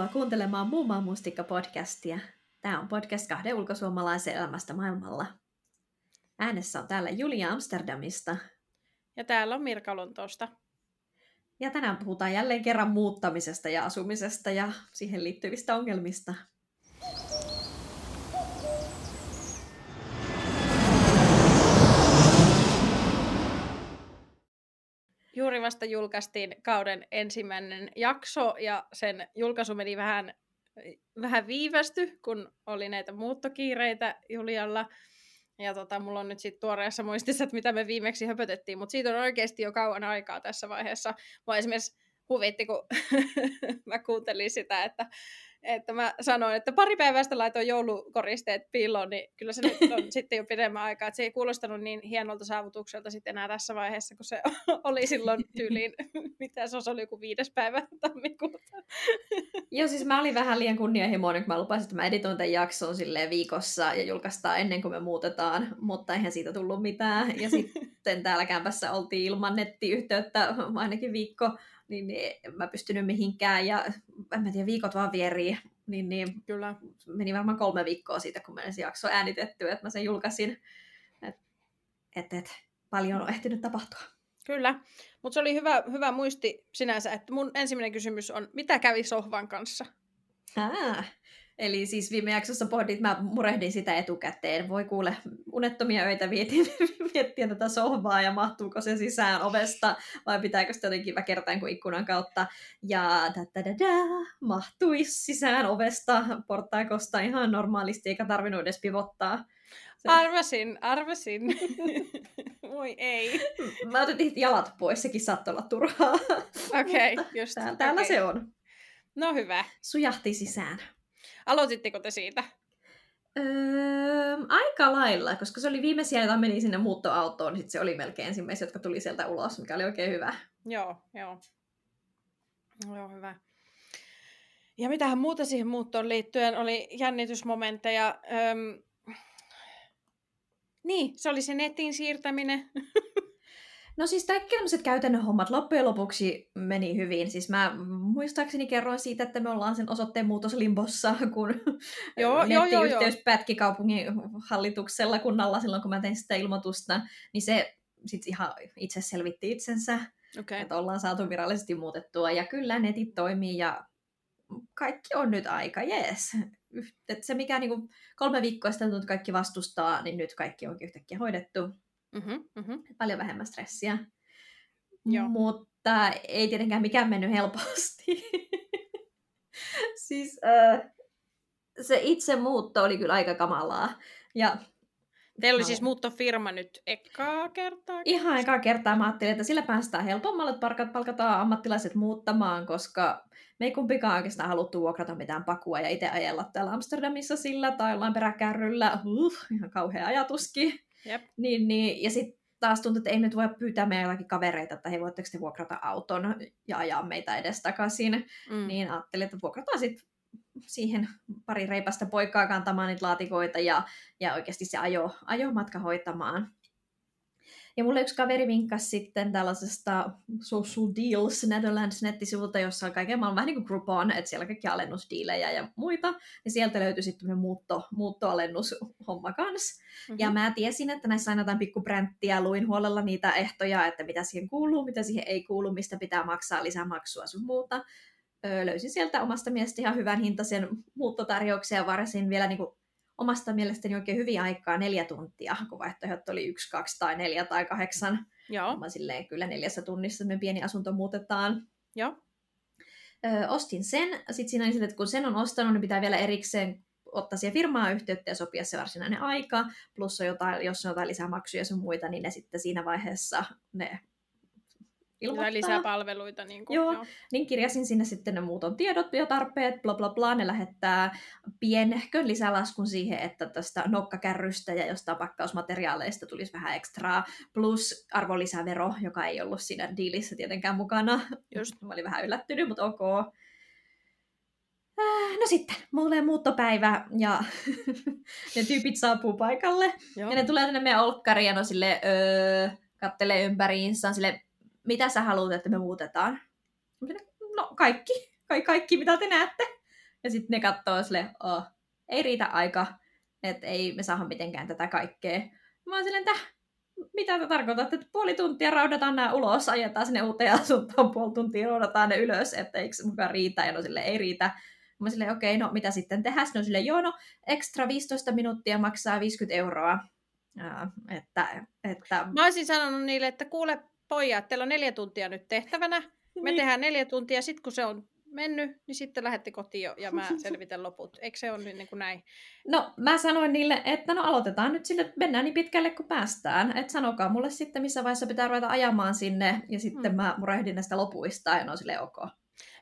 Tervetuloa kuuntelemaan Muumaa mustikka-podcastia. Tämä on podcast kahden ulkosuomalaisen elämästä maailmalla. Äänessä on täällä Julia Amsterdamista. Ja täällä on Mirka Lontoosta. Ja tänään puhutaan jälleen kerran muuttamisesta ja asumisesta ja siihen liittyvistä ongelmista. Juuri vasta julkaistiin kauden ensimmäinen jakso ja sen julkaisu meni vähän, vähän viivästy, kun oli näitä muuttokiireitä Julialla. Ja tota, mulla on nyt sitten tuoreessa muistissa, että mitä me viimeksi höpötettiin, mutta siitä on oikeasti jo kauan aikaa tässä vaiheessa. Mua esimerkiksi huvitti, kun mä kuuntelin sitä, että että mä sanoin, että pari päivästä laitoin joulukoristeet piiloon, niin kyllä se nyt on sitten jo pidemmän aikaa. Että se ei kuulostanut niin hienolta saavutukselta sitten enää tässä vaiheessa, kun se oli silloin tyyliin, mitä se oli joku viides päivä tammikuuta. Joo, siis mä olin vähän liian kunnianhimoinen, kun mä lupasin, että mä editoin tämän jakson silleen viikossa ja julkaistaan ennen kuin me muutetaan, mutta eihän siitä tullut mitään. Ja sitten täällä kämpässä oltiin ilman nettiyhteyttä ainakin viikko niin, niin en mä pystynyt mihinkään ja en mä tiedä, viikot vaan vierii. Niin, niin Kyllä. meni varmaan kolme viikkoa siitä, kun se jakso äänitetty, että mä sen julkaisin. Että et, et, paljon on ehtinyt tapahtua. Kyllä, mutta se oli hyvä, hyvä muisti sinänsä, että mun ensimmäinen kysymys on, mitä kävi sohvan kanssa? Ah, Eli siis viime jaksossa pohdit, mä murehdin sitä etukäteen. Voi kuule, unettomia öitä vietin miettiä tätä sohvaa ja mahtuuko se sisään ovesta vai pitääkö sitä jotenkin väkertään kuin ikkunan kautta. Ja da, mahtui sisään ovesta portaikosta ihan normaalisti eikä tarvinnut edes pivottaa. Se... Arvasin, arvasin. Voi ei. Mä otin jalat pois, sekin saattoi olla turhaa. Okei, okay, just. Täällä, täällä okay. se on. No hyvä. Sujahti sisään. Aloititteko te siitä? Öö, aika lailla, koska se oli viimeisiä, joita meni sinne muuttoautoon, niin se oli melkein ensimmäisiä, jotka tuli sieltä ulos, mikä oli oikein hyvä. Joo, joo. Joo, hyvä. Ja mitähän muuta siihen muuttoon liittyen oli jännitysmomentteja. Öm... Niin, se oli se netin siirtäminen. No siis kaikki tämmöiset käytännön hommat loppujen lopuksi meni hyvin. Siis mä muistaakseni kerroin siitä, että me ollaan sen osoitteen muutoslimbossa, kun joo, nettiyhteys joo, pätki kaupungin hallituksella kunnalla silloin, kun mä tein sitä ilmoitusta, niin se sitten ihan itse selvitti itsensä, okay. että ollaan saatu virallisesti muutettua. Ja kyllä netit toimii ja kaikki on nyt aika jees. Et se mikä niinku kolme viikkoa sitten kaikki vastustaa, niin nyt kaikki onkin yhtäkkiä hoidettu. Mm-hmm, mm-hmm. Paljon vähemmän stressiä. Joo. Mutta ei tietenkään mikään mennyt helposti. siis äh, se itse muutto oli kyllä aika kamalaa. Ja Teillä oli no. siis muuttofirma nyt ekaa kertaa? Ihan ekaa kertaa. Mä ajattelin, että sillä päästään helpommalle, että palkataan ammattilaiset muuttamaan, koska me ei kumpikaan oikeastaan haluttu vuokrata mitään pakua ja itse ajella täällä Amsterdamissa sillä tai jollain peräkärryllä. Uh, ihan kauhea ajatuskin. Jep. Niin, niin, ja sitten taas tuntuu, että ei nyt voi pyytää meidän jotakin kavereita, että he voitteko te vuokrata auton ja ajaa meitä edes takaisin. Mm. Niin ajattelin, että vuokrataan sitten siihen pari reipasta poikaa kantamaan niitä laatikoita ja, ja oikeasti se ajo, ajomatka hoitamaan. Ja mulle yksi kaveri vinkkasi sitten tällaisesta Social Deals Netherlands-nettisivulta, jossa on kaiken maailman vähän niin kuin Groupon, että siellä on kaikki alennusdiilejä ja muita. Ja sieltä löytyi sitten muutto, muuttoalennushomma kanssa. Mm-hmm. Ja mä tiesin, että näissä on jotain pikkubränttiä, luin huolella niitä ehtoja, että mitä siihen kuuluu, mitä siihen ei kuulu, mistä pitää maksaa lisämaksua sun muuta. Öö, löysin sieltä omasta mielestä ihan hyvän hintaisen muuttotarjouksen ja varsin vielä niin kuin omasta mielestäni oikein hyvin aikaa neljä tuntia, kun vaihtoehdot oli yksi, kaksi tai neljä tai kahdeksan. Joo. Mä silleen, kyllä neljässä tunnissa me pieni asunto muutetaan. Joo. Ö, ostin sen. Sitten siinä oli että kun sen on ostanut, niin pitää vielä erikseen ottaa siihen firmaa yhteyttä ja sopia se varsinainen aika. Plus on jotain, jos on jotain lisämaksuja ja muita, niin ne sitten siinä vaiheessa ne ilmoittaa. Tai lisää palveluita. Niin kuin, joo, joo, niin kirjasin sinne sitten ne muuton tiedot ja tarpeet, bla bla bla. Ne lähettää pienehkön lisälaskun siihen, että tästä nokkakärrystä ja jostain pakkausmateriaaleista tulisi vähän ekstraa, plus arvonlisävero, joka ei ollut siinä diilissä tietenkään mukana. Just. Mä olin vähän yllättynyt, mutta ok. Äh, no sitten, mulle muuttopäivä ja ne tyypit saapuu paikalle. Joo. Ja ne tulee tänne meidän olkkariin ja no sille, öö, kattelee ympäriinsä, sille mitä sä haluat, että me muutetaan? No kaikki, Ka- kaikki mitä te näette. Ja sitten ne katsoo sille, oh, ei riitä aika, että ei me saada mitenkään tätä kaikkea. Mä oon silleen, mitä te tarkoitatte, että puoli tuntia raudataan nämä ulos, ajetaan sinne uuteen asuntoon, puoli tuntia raudataan ne ylös, että eikö mukaan riitä, ja no sille ei riitä. Mä silleen, okei, okay, no mitä sitten tehdään? No silleen, joo, no ekstra 15 minuuttia maksaa 50 euroa. Ja, että, että... Mä olisin sanonut niille, että kuule pojat, teillä on neljä tuntia nyt tehtävänä. Me niin. tehdään neljä tuntia, sitten kun se on mennyt, niin sitten lähette kotiin jo, ja mä selvitän loput. Eikö se ole niin kuin näin? No mä sanoin niille, että no aloitetaan nyt sille, mennään niin pitkälle kuin päästään. Että sanokaa mulle sitten, missä vaiheessa pitää ruveta ajamaan sinne, ja sitten hmm. mä murehdin näistä lopuista, ja no sille ok.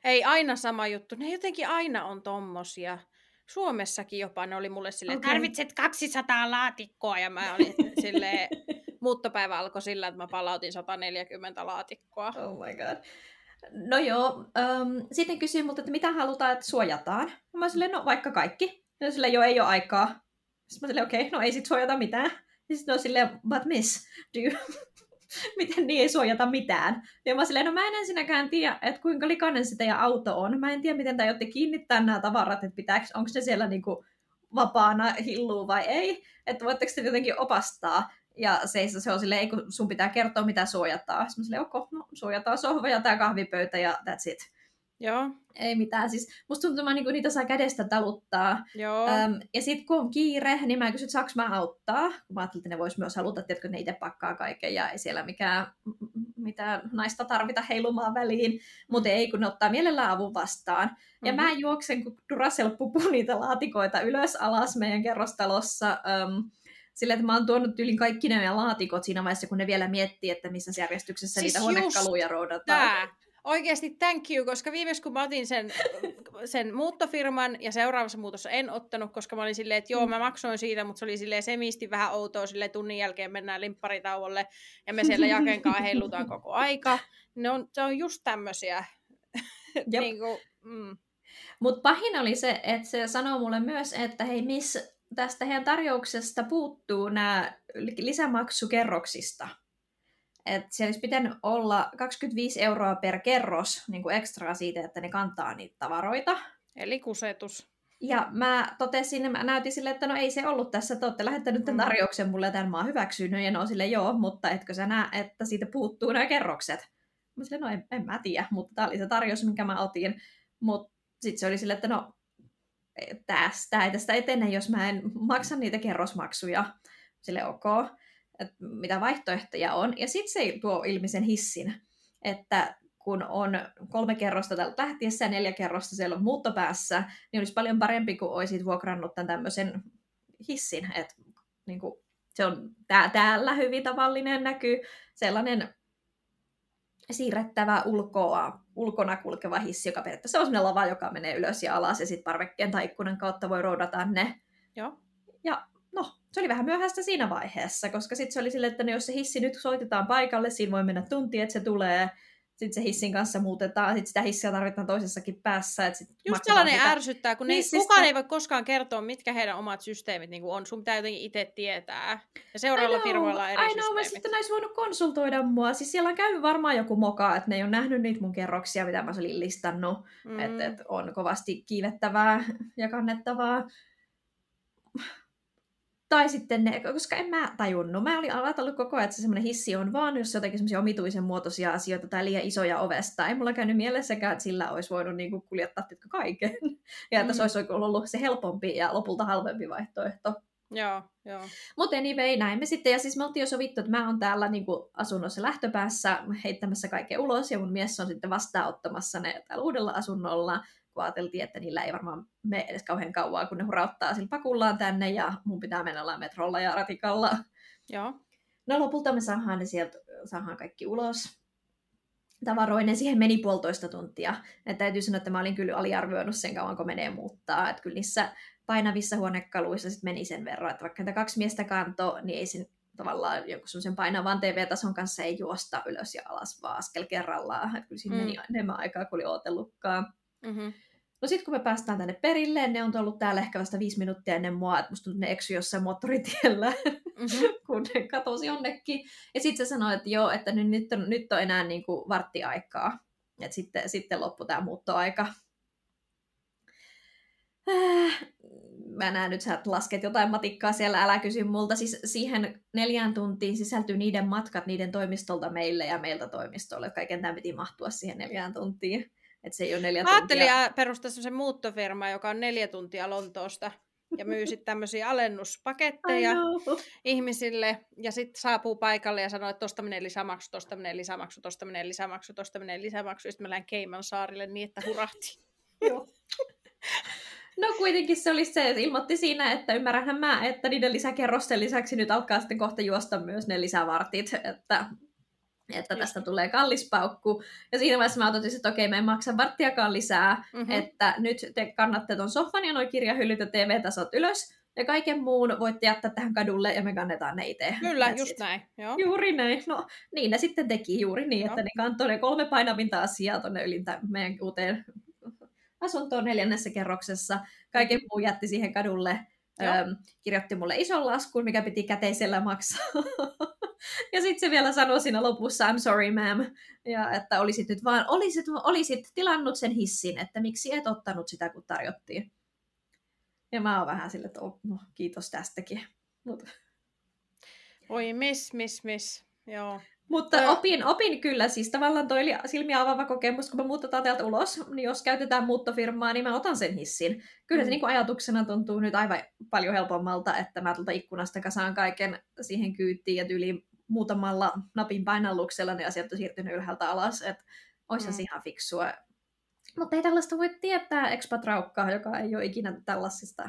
Ei aina sama juttu. Ne jotenkin aina on tommosia. Suomessakin jopa ne oli mulle silleen, okay. tarvitset 200 laatikkoa, ja mä olin silleen, muuttopäivä alkoi sillä, että mä palautin 140 laatikkoa. Oh my god. No joo, um, sitten kysyin multa, että mitä halutaan, että suojataan. Mä silleen, no vaikka kaikki. Ja silleen, joo, ei ole aikaa. Sitten mä okei, okay, no ei sit suojata mitään. Ja sitten on silleen, but miss, do you... miten niin ei suojata mitään. Ja mä silleen, no mä en ensinnäkään tiedä, että kuinka likainen se teidän auto on. Mä en tiedä, miten te aiotte kiinnittää nämä tavarat, että pitääkö, onko ne siellä niinku vapaana hilluu vai ei. Että voitteko te jotenkin opastaa. Ja se, se on silleen, kun sun pitää kertoa, mitä suojataan. Sitten mä silleen, okay, no, suojataan sohva ja tää kahvipöytä ja that's it. Joo. Ei mitään. Siis musta tuntuu, että niinku niitä saa kädestä taluttaa. Joo. Öm, ja sitten kun on kiire, niin mä kysyn, saanko mä auttaa. Mä ajattelin, että ne vois myös haluta, että ne itse pakkaa kaiken ja ei siellä mikään mitä naista tarvita heilumaan väliin. Mutta ei, kun ne ottaa mielellään avun vastaan. Ja mm-hmm. mä juoksen, kun Duracell pupuu niitä laatikoita ylös alas meidän kerrostalossa. Öm, sillä että mä oon tuonut yli kaikki ne laatikot siinä vaiheessa, kun ne vielä miettii, että missä järjestyksessä siis niitä huonekaluja roudataan. Oikeasti thank you, koska viimeksi kun mä otin sen, sen muuttofirman ja seuraavassa muutossa en ottanut, koska mä olin silleen, että joo, mä maksoin siitä, mutta se oli silleen semisti vähän outoa, silleen tunnin jälkeen mennään limpparitauolle ja me siellä jakenkaan heilutaan koko aika. Ne on, se on just tämmöisiä. niin kuin, mm. Mutta pahin oli se, että se sanoo mulle myös, että hei miss, tästä heidän tarjouksesta puuttuu nämä lisämaksukerroksista. Et siellä olisi pitänyt olla 25 euroa per kerros niin kuin ekstraa siitä, että ne kantaa niitä tavaroita. Eli kusetus. Ja mä totesin, mä näytin sille, että no ei se ollut tässä, että olette lähettänyt tämän mm. tarjouksen mulle, tämän mä oon hyväksynyt, ja no sille joo, mutta etkö sä näe, että siitä puuttuu nämä kerrokset? Mä sille, no en, en mä tiedä, mutta tämä oli se tarjous, minkä mä otin. Mutta sitten se oli sille, että no tästä ei tästä etene, jos mä en maksa niitä kerrosmaksuja. Sille ok, että mitä vaihtoehtoja on. Ja sitten se tuo ilmi sen hissin, että kun on kolme kerrosta täältä lähtiessä ja neljä kerrosta siellä on muuttopäässä, niin olisi paljon parempi, kuin olisit vuokrannut tämän tämmöisen hissin. Että niin kuin, se on tää, täällä hyvin tavallinen näkyy, sellainen siirrettävä ulkoa, ulkona kulkeva hissi, joka periaatteessa on sellainen lava, joka menee ylös ja alas, ja sitten parvekkeen tai ikkunan kautta voi roudata ne. Joo. Ja no, se oli vähän myöhäistä siinä vaiheessa, koska sitten se oli silleen, että no, jos se hissi nyt soitetaan paikalle, siinä voi mennä tunti, että se tulee, sitten se hissin kanssa muutetaan, sitten sitä hissiä tarvitaan toisessakin päässä. Että sit Just sellainen sitä ärsyttää, kun hissistä... ei, kukaan ei voi koskaan kertoa, mitkä heidän omat systeemit niin on. Sun pitää jotenkin itse tietää. Ja seuraavalla firmoilla on eri know, systeemit. sitten olisi voinut konsultoida mua. Siis siellä on käynyt varmaan joku moka, että ne ei ole nähnyt niitä mun kerroksia, mitä mä olin listannut. Mm. Että et on kovasti kiivettävää ja kannettavaa. Tai sitten ne, koska en mä tajunnut. Mä olin ajatellut koko ajan, että se semmoinen hissi on vaan, jos jotenkin semmoisia omituisen muotoisia asioita tai liian isoja ovesta. Ei mulla käynyt mielessäkään, että sillä olisi voinut niinku kuljettaa tietkö kaiken. Ja että mm. se olisi ollut se helpompi ja lopulta halvempi vaihtoehto. Joo, joo. Mutta anyway, näin me sitten. Ja siis me oltiin jo sovittu, että mä oon täällä niinku asunnossa lähtöpäässä heittämässä kaiken ulos, ja mun mies on sitten vastaanottamassa ne täällä uudella asunnolla kun ajateltiin, että niillä ei varmaan mene edes kauhean kauaa, kun ne hurauttaa sillä pakullaan tänne ja mun pitää mennä metrolla ja ratikalla. Joo. No lopulta me saadaan ne sieltä, saadaan kaikki ulos tavaroinen. Siihen meni puolitoista tuntia. Et täytyy sanoa, että mä olin kyllä aliarvioinut sen kauan, kun menee muuttaa. Että kyllä niissä painavissa huonekaluissa sit meni sen verran, että vaikka niitä kaksi miestä kanto, niin ei sen tavallaan joku sen painavan TV-tason kanssa ei juosta ylös ja alas, vaan askel kerrallaan. Että kyllä siinä mm. meni enemmän aikaa kuin oli ootellutkaan. Mm-hmm. No sitten kun me päästään tänne perille, ne on ollut täällä ehkä vasta viisi minuuttia ennen mua, että musta ne eksy jossain moottoritiellä, mm-hmm. kun ne katosi jonnekin. Ja sitten se sanoi, että joo, että nyt, nyt, on, nyt on enää niin kuin varttiaikaa. Että sitten, sitten loppui tämä muuttoaika. Äh, mä näen nyt, sä lasket jotain matikkaa siellä, älä kysy multa. Siis siihen neljään tuntiin sisältyy niiden matkat niiden toimistolta meille ja meiltä toimistolle. Kaiken tämä piti mahtua siihen neljään tuntiin. Et se ei ole neljä Mä ajattelin tuntia. perustaa semmoisen muuttofirma, joka on neljä tuntia Lontoosta ja myy sitten tämmöisiä alennuspaketteja ihmisille ja sitten saapuu paikalle ja sanoo, että tosta menee lisämaksu, tosta menee lisämaksu, tosta menee lisämaksu, tosta menee lisämaksu ja sitten mä lähden Keiman saarille niin, että hurahti. Joo. No kuitenkin se oli se, että ilmoitti siinä, että ymmärränhän mä, että niiden lisäkerrosten lisäksi nyt alkaa sitten kohta juosta myös ne lisävartit, että, että tästä tulee kallis paukku. Ja siinä vaiheessa mä otin, että okei, mä en maksa varttiakaan lisää, mm-hmm. että nyt te kannatte ton sohvan ja noin kirjahyllyt ja TV-tasot ylös, ja kaiken muun voitte jättää tähän kadulle ja me kannetaan ne itse. Kyllä, That's just it. näin. Joo. Juuri näin. No niin ne sitten teki juuri niin, Joo. että ne kantoi ne kolme painavinta asiaa tuonne ylintä meidän uuteen asuntoon neljännessä kerroksessa. Kaiken muu jätti siihen kadulle. Öm, kirjoitti mulle ison laskun, mikä piti käteisellä maksaa. ja sitten se vielä sanoi siinä lopussa, I'm sorry ma'am, ja että olisit nyt vaan, olisit, olisit tilannut sen hissin, että miksi et ottanut sitä, kun tarjottiin. Ja mä oon vähän sille, että oh, no, kiitos tästäkin. Mut. Oi miss, miss, miss. Joo. Mutta ja... opin, opin kyllä, siis tavallaan toi oli silmiä avaava kokemus, kun me muutetaan täältä ulos, niin jos käytetään muuttofirmaa, niin mä otan sen hissin. Kyllä mm. se niin kuin ajatuksena tuntuu nyt aivan paljon helpommalta, että mä tuolta ikkunasta kasaan kaiken siihen kyyttiin ja tyyliin muutamalla napin painalluksella ne asiat on siirtynyt ylhäältä alas, että olisi mm. ihan fiksua. Mutta ei tällaista voi tietää expatraukkaa, joka ei ole ikinä tällaisista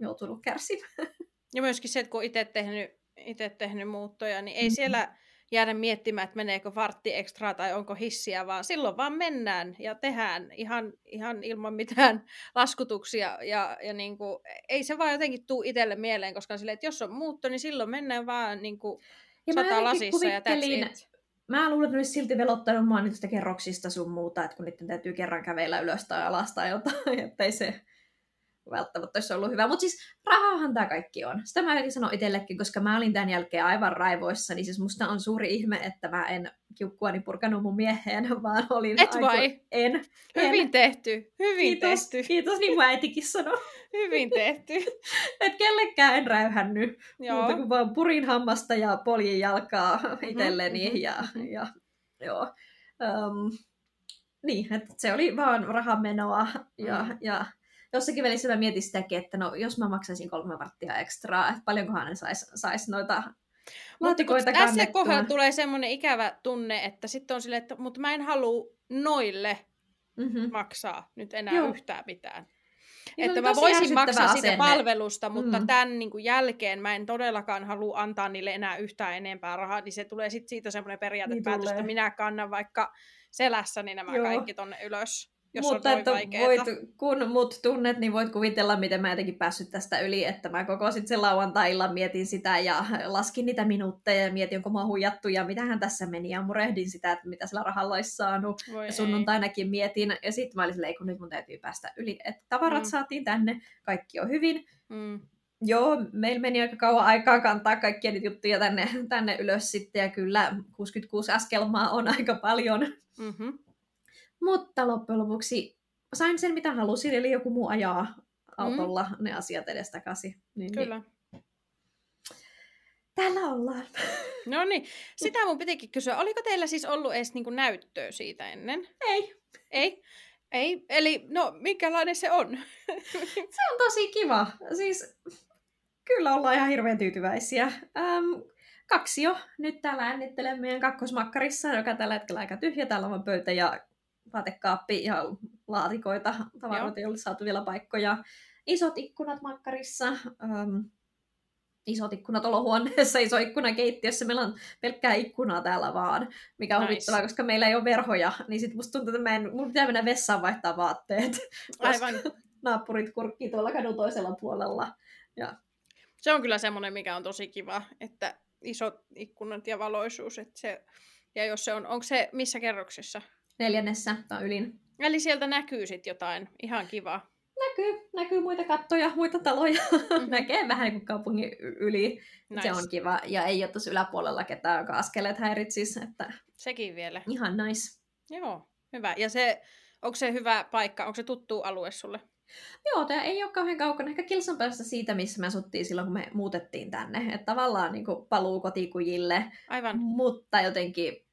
joutunut kärsimään. Ja myöskin se, että kun itse tehnyt, tehnyt muuttoja, niin ei mm-hmm. siellä jäädä miettimään, että meneekö vartti ekstra tai onko hissiä, vaan silloin vaan mennään ja tehdään ihan, ihan ilman mitään laskutuksia. Ja, ja niin kuin, ei se vaan jotenkin tuu itselle mieleen, koska sille, että jos on muutto, niin silloin mennään vaan niin kuin ja sata lasissa ja that's it. Mä luulen, että ne olisi silti velottanut mua niistä kerroksista sun muuta, että kun niiden täytyy kerran kävellä ylös tai alas tai jotain, ettei se välttämättä olisi ollut hyvä. Mutta siis rahahan tämä kaikki on. Sitä mä yritin sanoa itsellekin, koska mä olin tämän jälkeen aivan raivoissa, niin siis musta on suuri ihme, että mä en kiukkuani purkanut mun mieheen, vaan olin Et vai? Aiku... En. Hyvin en. tehty. Hyvin kiitos, tehty. Kiitos, niin mun äitikin sanoi. Hyvin tehty. Et kellekään en räyhännyt, joo. mutta kun vaan purin hammasta ja poljin jalkaa mm-hmm, itselleni mm-hmm, ja, ja joo. Um, niin, että se oli vaan rahamenoa ja, mm. ja jossakin välissä mä mietin sitäkin, että no, jos mä maksaisin kolme varttia ekstraa, että paljonkohan ne sais, sais noita laatikoita Tässä kohdalla tulee semmoinen ikävä tunne, että sitten on silleen, että mutta mä en halua noille mm-hmm. maksaa nyt enää Joo. yhtään mitään. Niin että mä voisin maksaa asenne. siitä palvelusta, mutta mm. tämän niin kuin jälkeen mä en todellakaan halua antaa niille enää yhtään enempää rahaa, niin se tulee sitten siitä semmoinen periaatepäätös, niin että minä kannan vaikka selässäni nämä Joo. kaikki tonne ylös jos Mutta on että voit, kun mut tunnet, niin voit kuvitella, miten mä jotenkin päässyt tästä yli, että mä koko sitten sen lauantai mietin sitä ja laskin niitä minuutteja ja mietin, onko mä huijattu ja mitähän tässä meni ja murehdin sitä, että mitä sillä rahalla olisi saanut. Voi ja sunnuntainakin mietin ja sitten mä olin silleen, kun nyt mun täytyy päästä yli, että tavarat mm. saatiin tänne, kaikki on hyvin. Mm. Joo, meillä meni aika kauan aikaa kantaa kaikkia niitä juttuja tänne, tänne ylös sitten ja kyllä 66 askelmaa on aika paljon. Mm-hmm. Mutta loppujen lopuksi sain sen, mitä halusin, eli joku muu ajaa autolla mm. ne asiat edestakaisin. Niin, Kyllä. Niin. Täällä ollaan. No niin, sitä mun pitikin kysyä. Oliko teillä siis ollut edes niinku näyttöä siitä ennen? Ei. Ei? Ei? Eli no, minkälainen se on? se on tosi kiva. Siis kyllä ollaan ihan hirveän tyytyväisiä. Ähm, kaksi jo. Nyt täällä äänittelen meidän kakkosmakkarissa, joka tällä hetkellä aika tyhjä. Täällä on pöytä ja vaatekaappi ja laatikoita, tavaroita, joille saatu vielä paikkoja. Isot ikkunat makkarissa, ähm, isot ikkunat olohuoneessa, iso ikkuna keittiössä. Meillä on pelkkää ikkunaa täällä vaan, mikä on nice. huvittavaa, koska meillä ei ole verhoja. Niin sit musta tuntuu, että mä en, mun pitää mennä vessaan vaihtaa vaatteet. Aivan. Naapurit kurkkii tuolla kadun toisella puolella. Ja... Se on kyllä semmoinen, mikä on tosi kiva, että isot ikkunat ja valoisuus. Että se, ja jos se on, onko se missä kerroksessa? Neljännessä tai ylin. Eli sieltä näkyy sitten jotain ihan kivaa. Näkyy, näkyy muita kattoja, muita taloja. Mm-hmm. Näkee vähän niin kuin kaupungin yli. Nice. Se on kiva. Ja ei ole tuossa yläpuolella ketään, joka askeleet häiritsisi. Että... Sekin vielä. Ihan nice. Joo, hyvä. Ja se, onko se hyvä paikka? Onko se tuttu alue sulle? Joo, tämä ei ole kauhean kaukana. Ehkä kilsan päästä siitä, missä me asuttiin silloin, kun me muutettiin tänne. Että tavallaan niin kuin paluu kotikujille. Aivan. Mutta jotenkin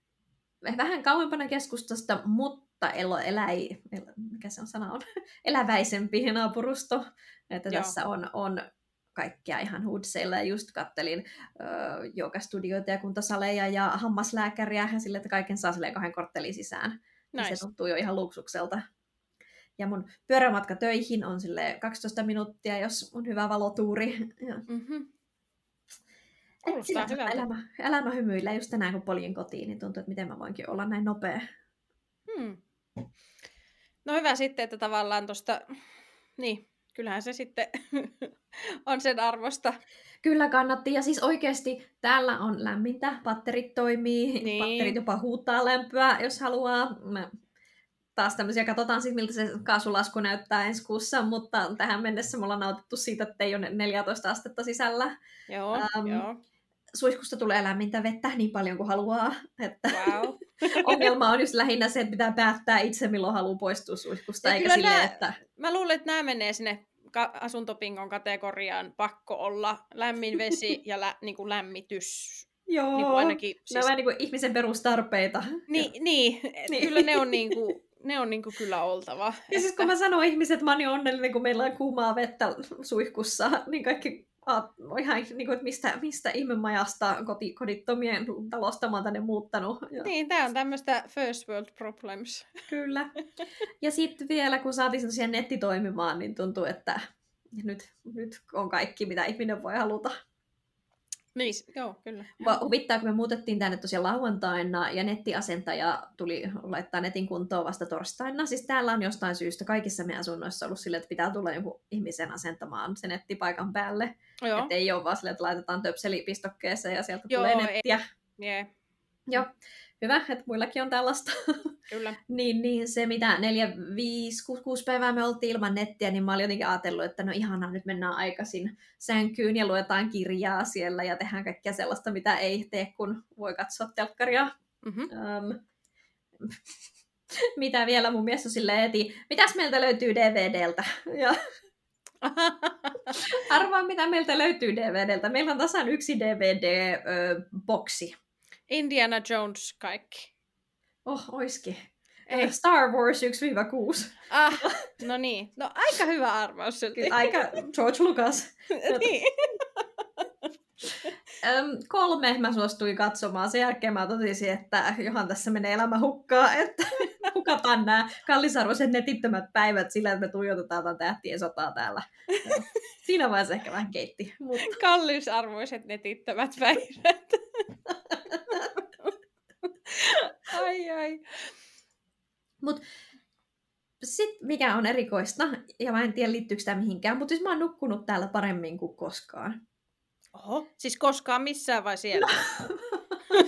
vähän kauempana keskustasta, mutta elo, eläi, el, mikä se on sana on, eläväisempi naapurusto. Että Joo. tässä on, on kaikkea ihan hoodseilla ja just kattelin öö, joogastudioita ja kuntosaleja ja hammaslääkäriä ja sille, että kaiken saa silleen kahden korttelin sisään. Nice. se tuntuu jo ihan luksukselta. Ja mun pyörämatka töihin on sille 12 minuuttia, jos on hyvä valotuuri. Mm-hmm. Elämä, elämä hymyillä just tänään, kun poljin kotiin, niin tuntuu, että miten mä voinkin olla näin nopea. Hmm. No hyvä sitten, että tavallaan tuosta, niin, kyllähän se sitten on sen arvosta. Kyllä kannatti. Ja siis oikeasti täällä on lämmintä, patterit toimii, niin. patterit jopa huuttaa lämpöä, jos haluaa. Mä taas tämmöisiä, katsotaan sitten miltä se kaasulasku näyttää ensi kuussa, mutta tähän mennessä me ollaan nautittu siitä, että ei ole 14 astetta sisällä. Joo, um, joo. Suihkusta tulee lämmintä vettä niin paljon kuin haluaa. Että wow. ongelma on just lähinnä se, että pitää päättää itse, milloin haluaa poistua suihkusta, ja eikä silleen, nää, että... Mä luulen, että nämä menee sinne asuntopingon kategoriaan pakko olla lämmin vesi ja lä, niin kuin lämmitys. Joo, niin kuin ainakin, siis... vähän niin kuin ihmisen perustarpeita. Niin, niin, niin. kyllä ne on niin kuin, ne on niin kuin kyllä oltava. Ja että... siis kun mä sanon ihmiset, että mä oon niin onnellinen, kun meillä on kuumaa vettä suihkussa, niin kaikki ihan, niin kuin, että mistä, mistä ihmemajasta koti, kodittomien talosta mä tänne muuttanut. Ja... Niin, tää on tämmöistä first world problems. Kyllä. Ja sitten vielä, kun saatiin sellaisia netti toimimaan, niin tuntuu, että nyt, nyt on kaikki, mitä ihminen voi haluta. Niin, joo, kyllä. Huvittaa, kun me muutettiin tänne tosiaan lauantaina ja nettiasentaja tuli laittaa netin kuntoon vasta torstaina. Siis täällä on jostain syystä kaikissa meidän asunnoissa ollut sille, että pitää tulla joku ihmisen asentamaan se netti paikan päälle. Joo. Että ei ole vaan sille, että laitetaan töpseli pistokkeeseen ja sieltä joo, tulee nettiä. Ei. Yeah. Joo hyvä, että muillakin on tällaista. Kyllä. niin, niin se, mitä neljä, viisi, kuusi, kuusi päivää me oltiin ilman nettiä, niin mä olin jotenkin ajatellut, että no ihanaa, nyt mennään aikaisin sänkyyn ja luetaan kirjaa siellä ja tehdään kaikkea sellaista, mitä ei tee, kun voi katsoa telkkaria. Mm-hmm. Um, mitä vielä mun mies on silleen, että mitäs meiltä löytyy DVDltä? Ja Arvaa, mitä meiltä löytyy DVDltä. Meillä on tasan yksi DVD-boksi. Indiana Jones kaikki. Oh, oiski. Ei. Star Wars 1-6. Ah, no niin. No aika hyvä arvaus silti. Aika George Lucas. niin. Öm, kolme mä suostuin katsomaan. Sen jälkeen mä totesin, että johan tässä menee elämä hukkaa, että hukataan nämä kallisarvoiset netittömät päivät sillä, että me tuijotetaan tämän tähtien sotaa täällä. Siinä vaiheessa ehkä vähän keitti. Mutta... Kallisarvoiset netittömät päivät. ai ai. Mut sitten mikä on erikoista, ja mä en tiedä liittyykö tämä mihinkään, mutta siis mä oon nukkunut täällä paremmin kuin koskaan. Oho, siis koskaan missään vai siellä? No.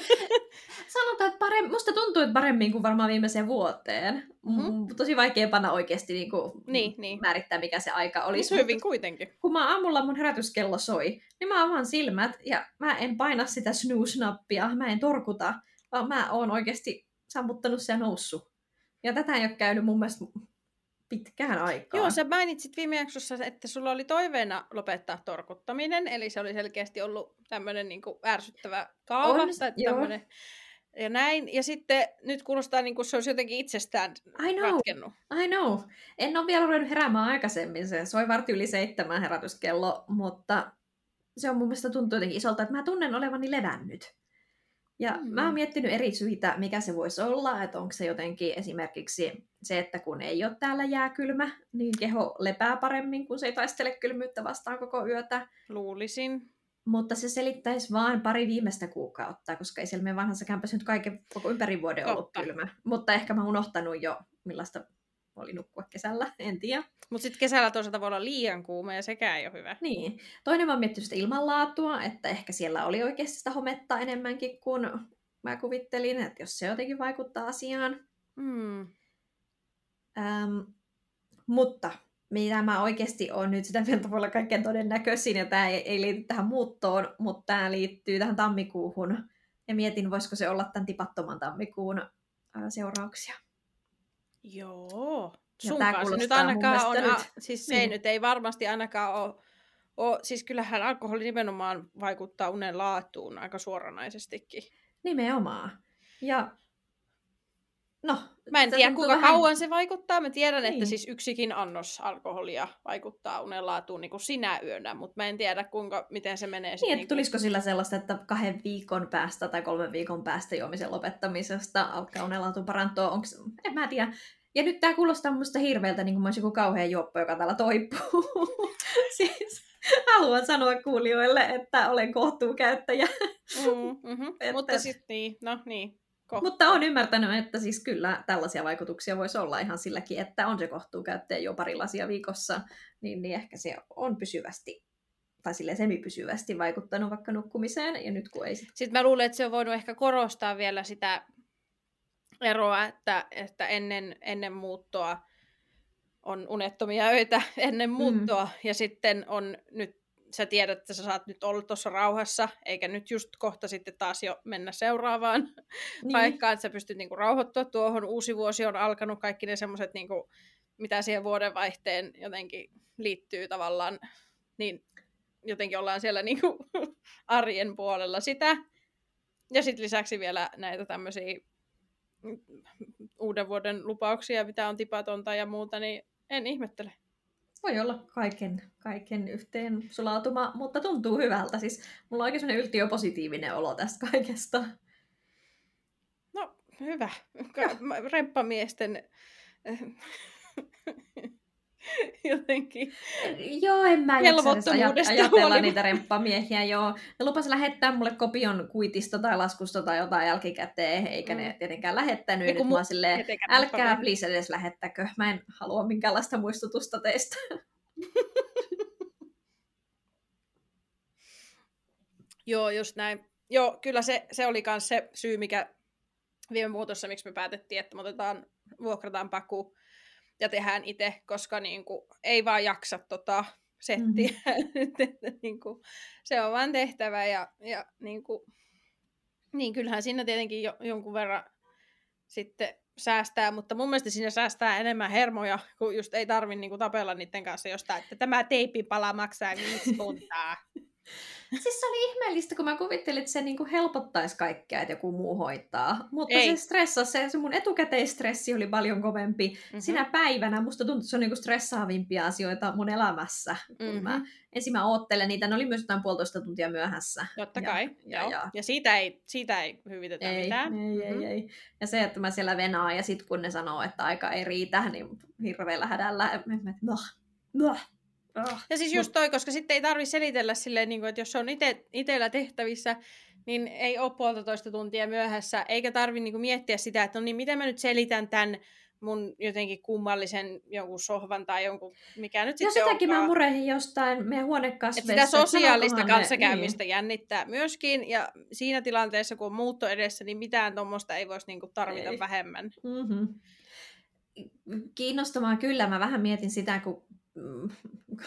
Sanotaan, että paremmin, musta tuntuu, että paremmin kuin varmaan viimeiseen vuoteen. Mm-hmm. Tosi vaikea panna oikeasti niin kuin niin, niin. määrittää, mikä se aika oli. Mutta hyvin kuitenkin. Kun mä aamulla mun herätyskello soi, niin mä avaan silmät ja mä en paina sitä snooze-nappia, mä en torkuta, mä oon oikeasti sammuttanut sen noussut. Ja tätä ei ole käynyt mun mielestä pitkään aikaan. Joo, sä mainitsit viime jaksossa, että sulla oli toiveena lopettaa torkuttaminen, eli se oli selkeästi ollut tämmöinen niin ärsyttävä kaava. On, tai tämmönen, ja näin. Ja sitten nyt kuulostaa niin kuin se olisi jotenkin itsestään I know, ratkennut. I know. En ole vielä ruvennut heräämään aikaisemmin. Se soi varti yli seitsemän herätyskello, mutta se on mun mielestä tuntuu jotenkin isolta, että mä tunnen olevani levännyt. Ja mm. mä oon miettinyt eri syitä, mikä se voisi olla, että onko se jotenkin esimerkiksi se, että kun ei ole täällä jääkylmä, niin keho lepää paremmin, kun se ei taistele kylmyyttä vastaan koko yötä. Luulisin. Mutta se selittäisi vain pari viimeistä kuukautta, koska ei siellä meidän vanhassa kämpässä nyt kaiken koko ympäri vuoden Totta. ollut kylmä. Mutta ehkä mä oon unohtanut jo, millaista oli nukkua kesällä, en tiedä. Mutta sitten kesällä toisaalta voi olla liian kuuma ja sekään ei ole hyvä. Niin. Toinen mä oon miettinyt sitä ilmanlaatua, että ehkä siellä oli oikeasti sitä hometta enemmänkin kuin mä kuvittelin, että jos se jotenkin vaikuttaa asiaan. Hmm. Ähm, mutta mitä mä oikeasti on nyt sitä mieltä voi olla kaikkein todennäköisin, ja tämä ei, ei liity tähän muuttoon, mutta tämä liittyy tähän tammikuuhun. Ja mietin, voisiko se olla tämän tipattoman tammikuun seurauksia. Joo. sunkaan se nyt ainakaan on, nyt, a, siis se niin. nyt ei varmasti ainakaan ole, ole, siis kyllähän alkoholi nimenomaan vaikuttaa unen laatuun aika suoranaisestikin. Nimenomaan. Ja No, Mä en tiedä, kuinka vähän... kauan se vaikuttaa. Mä tiedän, niin. että siis yksikin annos alkoholia vaikuttaa unenlaatuun niin kuin sinä yönä, mutta mä en tiedä, kuinka, miten se menee. Niin, että niin kuin... tulisiko sillä sellaista, että kahden viikon päästä tai kolmen viikon päästä juomisen lopettamisesta alkaa unenlaatu parantua? Onks... En mä tiedä. Ja nyt tää kuulostaa musta hirveältä, niin kuin mä olisin joku kauhean juoppo, joka täällä toipuu. siis haluan sanoa kuulijoille, että olen kohtuukäyttäjä. Mm, mm-hmm. että... Mutta sitten niin, no niin. Kohta. Mutta on ymmärtänyt, että siis kyllä tällaisia vaikutuksia voisi olla ihan silläkin, että on se kohtuukäyttäjä jo pari lasia viikossa, niin, niin ehkä se on pysyvästi tai sille semipysyvästi vaikuttanut vaikka nukkumiseen, ja nyt kun ei sit... Sitten mä luulen, että se on voinut ehkä korostaa vielä sitä eroa, että, että ennen, ennen muuttoa on unettomia öitä ennen mm. muuttoa, mm. ja sitten on nyt sä tiedät, että sä saat nyt olla tuossa rauhassa, eikä nyt just kohta sitten taas jo mennä seuraavaan niin. paikkaan, että sä pystyt niinku rauhoittua tuohon. Uusi vuosi on alkanut, kaikki ne semmoiset, niinku, mitä siihen vuodenvaihteen jotenkin liittyy tavallaan, niin jotenkin ollaan siellä niinku arjen puolella sitä. Ja sitten lisäksi vielä näitä tämmöisiä uuden vuoden lupauksia, mitä on tipatonta ja muuta, niin en ihmettele voi olla kaiken, kaiken yhteen sulautuma, mutta tuntuu hyvältä. Siis mulla on oikein sellainen yltiöpositiivinen olo tästä kaikesta. No, hyvä. Remppamiesten jotenkin Joo, en mä jaksa ajatella niitä remppamiehiä, joo. Ne lupas lähettää mulle kopion kuitista tai laskusta tai jotain jälkikäteen, eikä mm. ne tietenkään lähettänyt. Niin, nyt mä silleen, älkää please edes lähettäkö. Mä en halua minkäänlaista muistutusta teistä. joo, just näin. Joo, kyllä se, se oli myös se syy, mikä viime muutossa, miksi me päätettiin, että me otetaan, vuokrataan paku ja tehdään itse, koska niin kuin, ei vaan jaksa tota settiä. Mm-hmm. niin kuin, se on vaan tehtävä ja, ja niin, kuin, niin kyllähän siinä tietenkin jo, jonkun verran sitten säästää, mutta mun mielestä siinä säästää enemmän hermoja, kun just ei tarvi niinku tapella niiden kanssa jostain, että tämä teipipala maksaa viisi puntaa. Siis se oli ihmeellistä, kun mä kuvittelin, että se niinku helpottaisi kaikkea, että joku muu hoitaa. Mutta Ei. se stressasi, se, se mun etukäteistressi oli paljon kovempi. Mm-hmm. Sinä päivänä musta tuntuu, että se on niinku stressaavimpia asioita mun elämässä. Kun mm-hmm. mä, ensin mä oottelen niitä, ne oli myös jotain puolitoista tuntia myöhässä. Totta kai, ja, joo. Ja, ja siitä, ei, siitä ei hyvitetä ei, mitään. Ei, mm-hmm. ei, ei. Ja se, että mä siellä venaan ja sitten kun ne sanoo, että aika ei riitä, niin hirveällä hädällä, mä, no, no, Oh. Ja siis just toi, koska sitten ei tarvi selitellä silleen, niin kuin, että jos on ite, itellä tehtävissä, niin ei ole puolitoista tuntia myöhässä, eikä tarvi niin kuin, miettiä sitä, että no niin, miten mä nyt selitän tämän mun jotenkin kummallisen jonkun sohvan tai jonkun, mikä nyt sitten onkaan. sitäkin mä murehin jostain meidän huonekasveista. Että sitä sosiaalista kanssakäymistä niin. jännittää myöskin, ja siinä tilanteessa, kun on muutto edessä, niin mitään tuommoista ei voisi niinku tarvita ei. vähemmän. Mm-hmm. Kiinnostavaa kyllä. Mä vähän mietin sitä, kun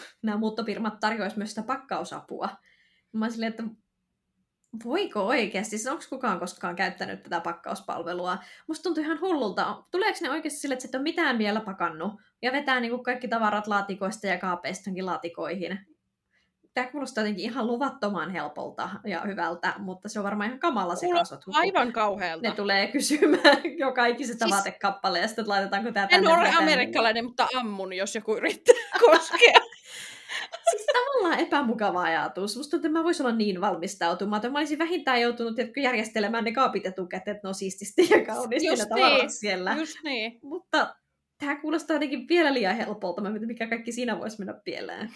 nämä muuttofirmat tarjoaisivat myös sitä pakkausapua. Mä silleen, että voiko oikeasti, siis onko kukaan koskaan käyttänyt tätä pakkauspalvelua? Musta tuntuu ihan hullulta. Tuleeko ne oikeasti sille, että sä et ole mitään vielä pakannut ja vetää niin kuin kaikki tavarat laatikoista ja kaapeista laatikoihin? Tämä kuulostaa jotenkin ihan luvattoman helpolta ja hyvältä, mutta se on varmaan ihan kamala se kasvot. Aivan kauhealta. Ne tulee kysymään jo kaikisesta siis... vaatekappaleesta, että laitetaanko tämä tänne. En ole amerikkalainen, mutta ammun, jos joku yrittää koskea. Siis tavallaan epämukava ajatus. Musta tuntuu, että mä voisin olla niin valmistautumaton. Mä olisin vähintään joutunut tiedätkö, järjestelemään ne kaapit etukäteen, että ne on siististi ja kauniisti just niin. siellä. Just niin. Mutta tämä kuulostaa jotenkin vielä liian helpolta. Mä mietin, mikä kaikki siinä voisi mennä pieleen.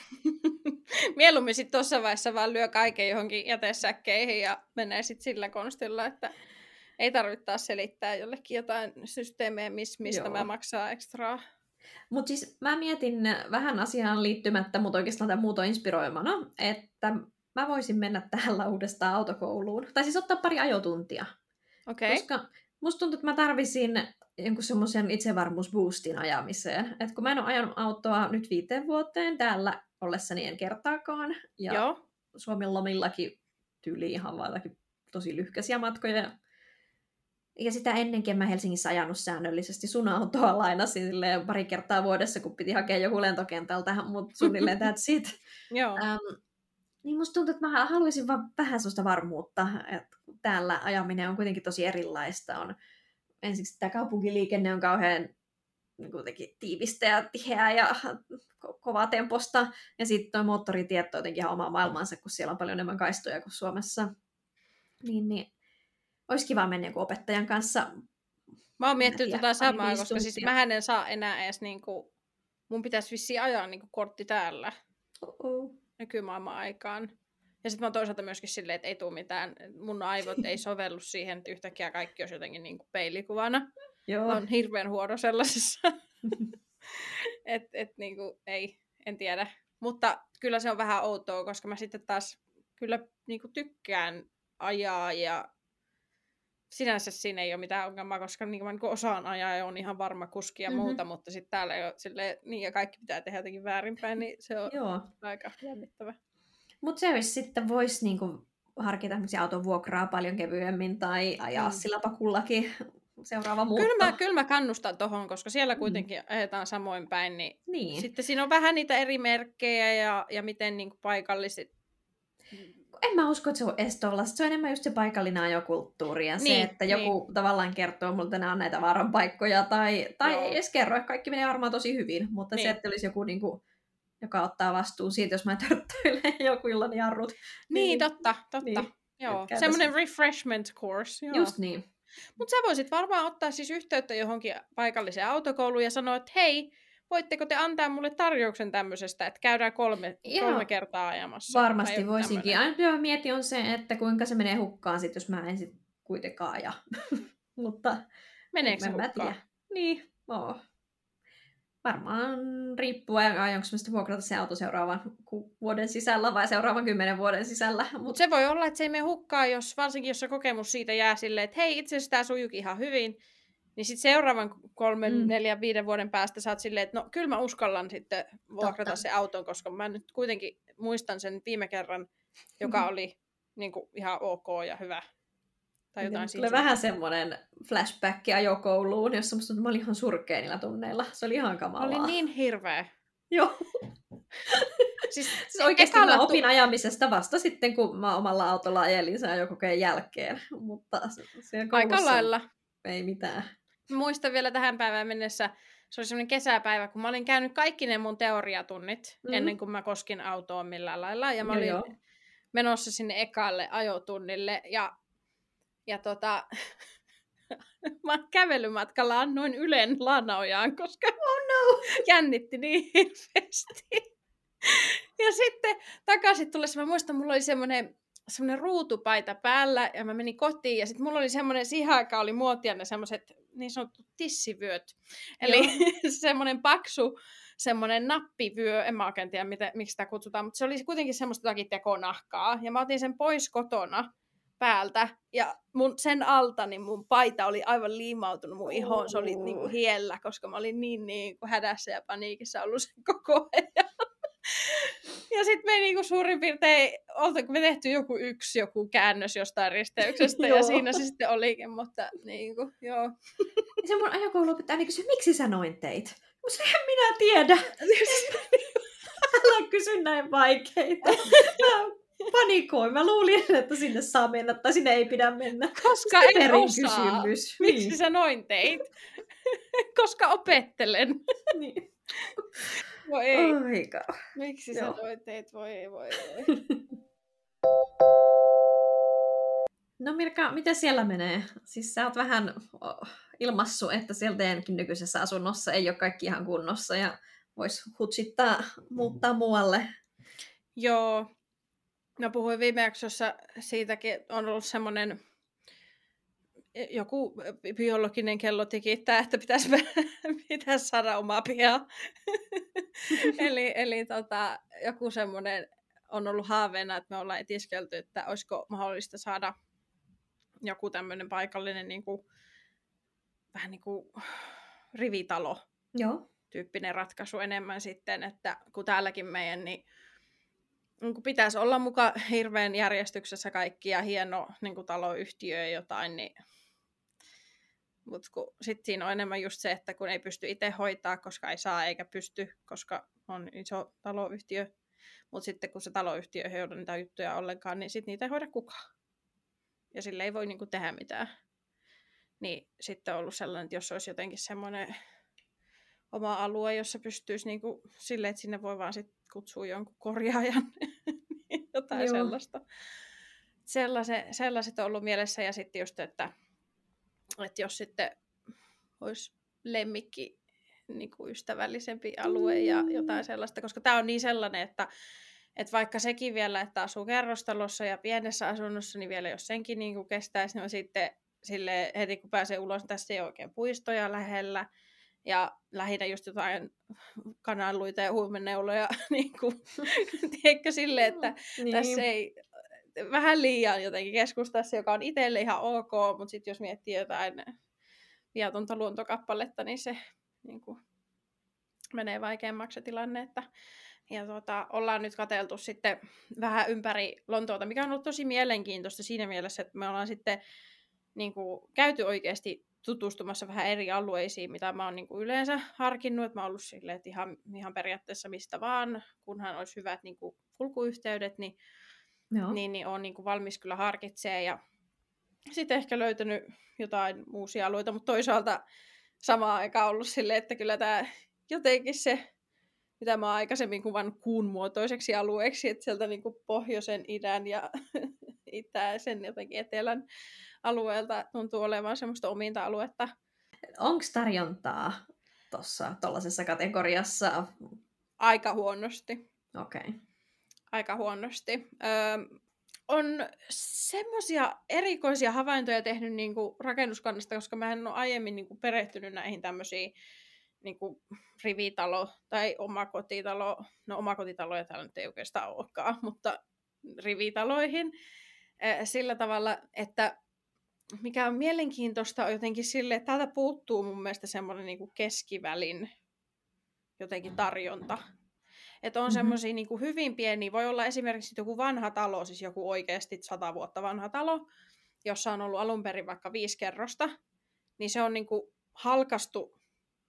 Mieluummin sitten tuossa vaiheessa vaan lyö kaiken johonkin jätesäkkeihin ja menee sitten sillä konstilla, että ei tarvitse taas selittää jollekin jotain systeemejä, mistä Joo. mä maksaa ekstraa. Mutta siis mä mietin vähän asiaan liittymättä, mutta oikeastaan tämä muuto inspiroimana, että mä voisin mennä tällä uudestaan autokouluun. Tai siis ottaa pari ajotuntia. Okay. Koska musta tuntuu, että mä tarvisin jonkun semmoisen itsevarmuusboostin ajamiseen. Et kun mä en ole ajanut autoa nyt viiteen vuoteen täällä ollessani en kertaakaan. Ja Joo. Suomen lomillakin tyyli ihan vaan tosi lyhkäisiä matkoja. Ja sitä ennenkin mä Helsingissä ajanut säännöllisesti sun autoa lainasin pari kertaa vuodessa, kun piti hakea joku lentokentältä, mutta suunnilleen that's it. Joo. Um, niin musta tuntuu, että mä haluaisin vaan vähän sellaista varmuutta, että täällä ajaminen on kuitenkin tosi erilaista. On, ensiksi tämä kaupunkiliikenne on kauhean niin kuitenkin tiivistä ja tiheää ja ko- kovaa temposta. Ja sitten tuo moottoritiet on jotenkin ihan oma maailmansa, kun siellä on paljon enemmän kaistoja kuin Suomessa. Niin, niin olisi kiva mennä joku opettajan kanssa. Mä oon miettinyt tota samaa, koska siis mä en saa enää edes niinku, mun pitäisi vissiin ajaa niinku kortti täällä. Uh-oh. Nykymaailman aikaan. Ja sitten mä oon toisaalta myöskin silleen, että ei tule mitään, mun aivot ei sovellu siihen, että yhtäkkiä kaikki olisi jotenkin niinku peilikuvana. Joo. On hirveän huono sellaisessa. että et niinku, ei, en tiedä. Mutta kyllä se on vähän outoa, koska mä sitten taas kyllä niinku tykkään ajaa ja sinänsä siinä ei ole mitään ongelmaa, koska niin kuin niinku osaan ajaa ja on ihan varma kuski ja mm-hmm. muuta, mutta sitten täällä ei ole silleen, niin ja kaikki pitää tehdä jotenkin väärinpäin, niin se on Joo. aika jännittävä. Mutta se olisi sitten, voisi niinku harkita auton vuokraa paljon kevyemmin tai ajaa mm. sillä pakullakin seuraava muutto. Kyllä mä, kyllä mä kannustan tohon, koska siellä mm. kuitenkin mm. ajetaan samoin päin, niin, niin sitten siinä on vähän niitä eri merkkejä ja, ja miten niin paikalliset en mä usko, että se on edes Se on enemmän just se paikallinen ajokulttuuri ja niin, se, että joku niin. tavallaan kertoo mulle, että nämä on näitä vaaran paikkoja tai, tai ei edes kerro, että kaikki menee varmaan tosi hyvin, mutta niin. se, että olisi joku niin kuin, joka ottaa vastuun siitä, jos mä törttöilen joku illan jarrut. Niin, niin totta, totta. Niin. Joo, semmoinen refreshment course. Joo. Just niin. Mutta sä voisit varmaan ottaa siis yhteyttä johonkin paikalliseen autokouluun ja sanoa, että hei, voitteko te antaa mulle tarjouksen tämmöisestä, että käydään kolme, kolme kertaa ajamassa? Varmasti voisinkin. Ainoa mieti on se, että kuinka se menee hukkaan sit, jos mä en sit kuitenkaan aja. Mutta Meneekö se hukkaan? Tiedä. Niin, oo. Varmaan riippuu, aionko mä vuokrata se auto seuraavan vuoden sisällä vai seuraavan kymmenen vuoden sisällä. Mutta se voi olla, että se ei mene hukkaan, jos, varsinkin jos se kokemus siitä jää silleen, että hei, itse asiassa tämä sujuukin ihan hyvin, niin sitten seuraavan kolmen, mm. neljän, viiden vuoden päästä sä oot silleen, että no kyllä mä uskallan sitten vuokrata Totta. se auton, koska mä nyt kuitenkin muistan sen viime kerran, joka mm-hmm. oli niin kuin, ihan ok ja hyvä. Tai jotain Tulee vähän semmoinen flashback ajokouluun, jossa musta mä olin ihan surkea niillä tunneilla. Se oli ihan kamalaa. Oli niin hirveä. Joo. siis, siis oikeasti mä opin tu- ajamisesta vasta sitten, kun mä omalla autolla ajelin sen ajokokeen jälkeen. Mutta se Aika lailla. Ei mitään muistan vielä tähän päivään mennessä, se oli semmoinen kesäpäivä, kun mä olin käynyt kaikki ne mun teoriatunnit mm. ennen kuin mä koskin autoa millään lailla. Ja mä olin joo, menossa sinne ekalle ajotunnille ja, ja tota, mä kävelymatkalla annoin Ylen lanaojaan, koska oh no. jännitti niin hirveästi. Ja sitten takaisin tullessa, mä muistan, mulla oli semmoinen semmoinen ruutupaita päällä ja mä menin kotiin ja sitten mulla oli semmoinen, siihen aikaan oli muotia ne semmoiset niin sanotut tissivyöt. Eli semmoinen paksu semmoinen nappivyö, en mä oikein tiedä mitä, miksi sitä kutsutaan, mutta se oli kuitenkin semmoista jotakin tekonahkaa. Ja mä otin sen pois kotona päältä ja mun, sen alta niin mun paita oli aivan liimautunut mun ihoon. Se oli niin kuin hiellä, koska mä olin niin, niin kuin hädässä ja paniikissa ollut sen koko ajan. Ja sitten me niinku suurin piirtein, oltaanko me tehty joku yksi joku käännös jostain risteyksestä ja siinä se sitten olikin, mutta niinku, joo. Ja se mun ajokouluopettaja niin kysyi, miksi sä noin teit? Mutta en minä tiedä. Älä kysy näin vaikeita. Mä panikoin. Mä luulin, että sinne saa mennä tai sinne ei pidä mennä. Koska en osaa. Kysymys. Miksi niin. sä noin teit? Koska opettelen. niin. Voi ei. Aika. Miksi Joo. sä noin teit? Voi ei, voi ei. No Mirka, miten siellä menee? Siis sä oot vähän ilmassu, että siellä teidänkin nykyisessä asunnossa ei ole kaikki ihan kunnossa ja vois hutsittaa muuttaa muualle. Joo. Mä puhuin viime jaksossa siitäkin, on ollut semmoinen joku biologinen kello tikittää, että pitäisi, pitäisi saada omaa pihaa. eli eli tota, joku semmoinen on ollut haaveena, että me ollaan etiskelty, että olisiko mahdollista saada joku tämmöinen paikallinen niin kuin, vähän niin kuin rivitalo Joo. tyyppinen ratkaisu enemmän sitten, että kun täälläkin meidän, niin niin kun pitäisi olla muka hirveän järjestyksessä kaikki ja hieno niin kuin taloyhtiö ja jotain, niin Mutta sitten siinä on enemmän just se, että kun ei pysty itse hoitaa, koska ei saa eikä pysty, koska on iso taloyhtiö. Mutta sitten kun se taloyhtiö ei hoida niitä juttuja ollenkaan, niin sitten niitä ei hoida kukaan. Ja sille ei voi niinku tehdä mitään. Niin sitten on ollut sellainen, että jos olisi jotenkin semmoinen oma alue, jossa pystyisi niinku silleen, että sinne voi vaan sit kutsua jonkun korjaajan. Jotain Joo. sellaista. Sellaiset, sellaiset on ollut mielessä. Ja sitten just, että, että jos sitten olisi lemmikki niin kuin ystävällisempi alue ja jotain sellaista, koska tämä on niin sellainen, että, että vaikka sekin vielä, että asuu kerrostalossa ja pienessä asunnossa, niin vielä jos senkin niin kuin kestäisi, niin sitten sille heti kun pääsee ulos, niin tässä ei oikein puistoja lähellä, ja lähinnä just jotain kananluita ja huumenneuloja, niin kuin, tiedätkö, sille, että niin. tässä ei vähän liian jotenkin keskustassa, joka on itselle ihan ok, mutta sitten jos miettii jotain viatonta luontokappaletta, niin se niin kuin, menee vaikeammaksi se tilanne, että ja tuota, ollaan nyt kateltu sitten vähän ympäri Lontoota, mikä on ollut tosi mielenkiintoista siinä mielessä, että me ollaan sitten niin kuin, käyty oikeasti tutustumassa vähän eri alueisiin, mitä mä oon niin kuin yleensä harkinnut, että mä oon ollut silleen, että ihan, ihan periaatteessa mistä vaan, kunhan olisi hyvät niin kuin kulkuyhteydet, niin, Joo. niin, niin on niin kuin valmis kyllä harkitsee ja sitten ehkä löytänyt jotain uusia alueita, mutta toisaalta samaan aikaan ollut silleen, että kyllä tämä jotenkin se, mitä mä oon aikaisemmin kuvan kuun muotoiseksi alueeksi, että sieltä niin kuin pohjoisen, idän ja itäisen jotenkin etelän alueelta tuntuu olevan semmoista ominta aluetta. Onko tarjontaa tuossa tuollaisessa kategoriassa? Aika huonosti. Okei. Okay. Aika huonosti. Öö, on semmoisia erikoisia havaintoja tehnyt niin kuin rakennuskannasta, koska mä en ole aiemmin niin kuin perehtynyt näihin tämmöisiin niin kuin rivitalo tai omakotitalo. No omakotitaloja täällä nyt ei oikeastaan olekaan, mutta rivitaloihin sillä tavalla, että mikä on mielenkiintoista on jotenkin sille, että täältä puuttuu mun mielestä semmoinen niin kuin keskivälin jotenkin tarjonta. Että on mm-hmm. semmoisia niin hyvin pieniä, voi olla esimerkiksi joku vanha talo, siis joku oikeasti sata vuotta vanha talo, jossa on ollut alun perin vaikka viisi kerrosta, niin se on niin kuin halkastu,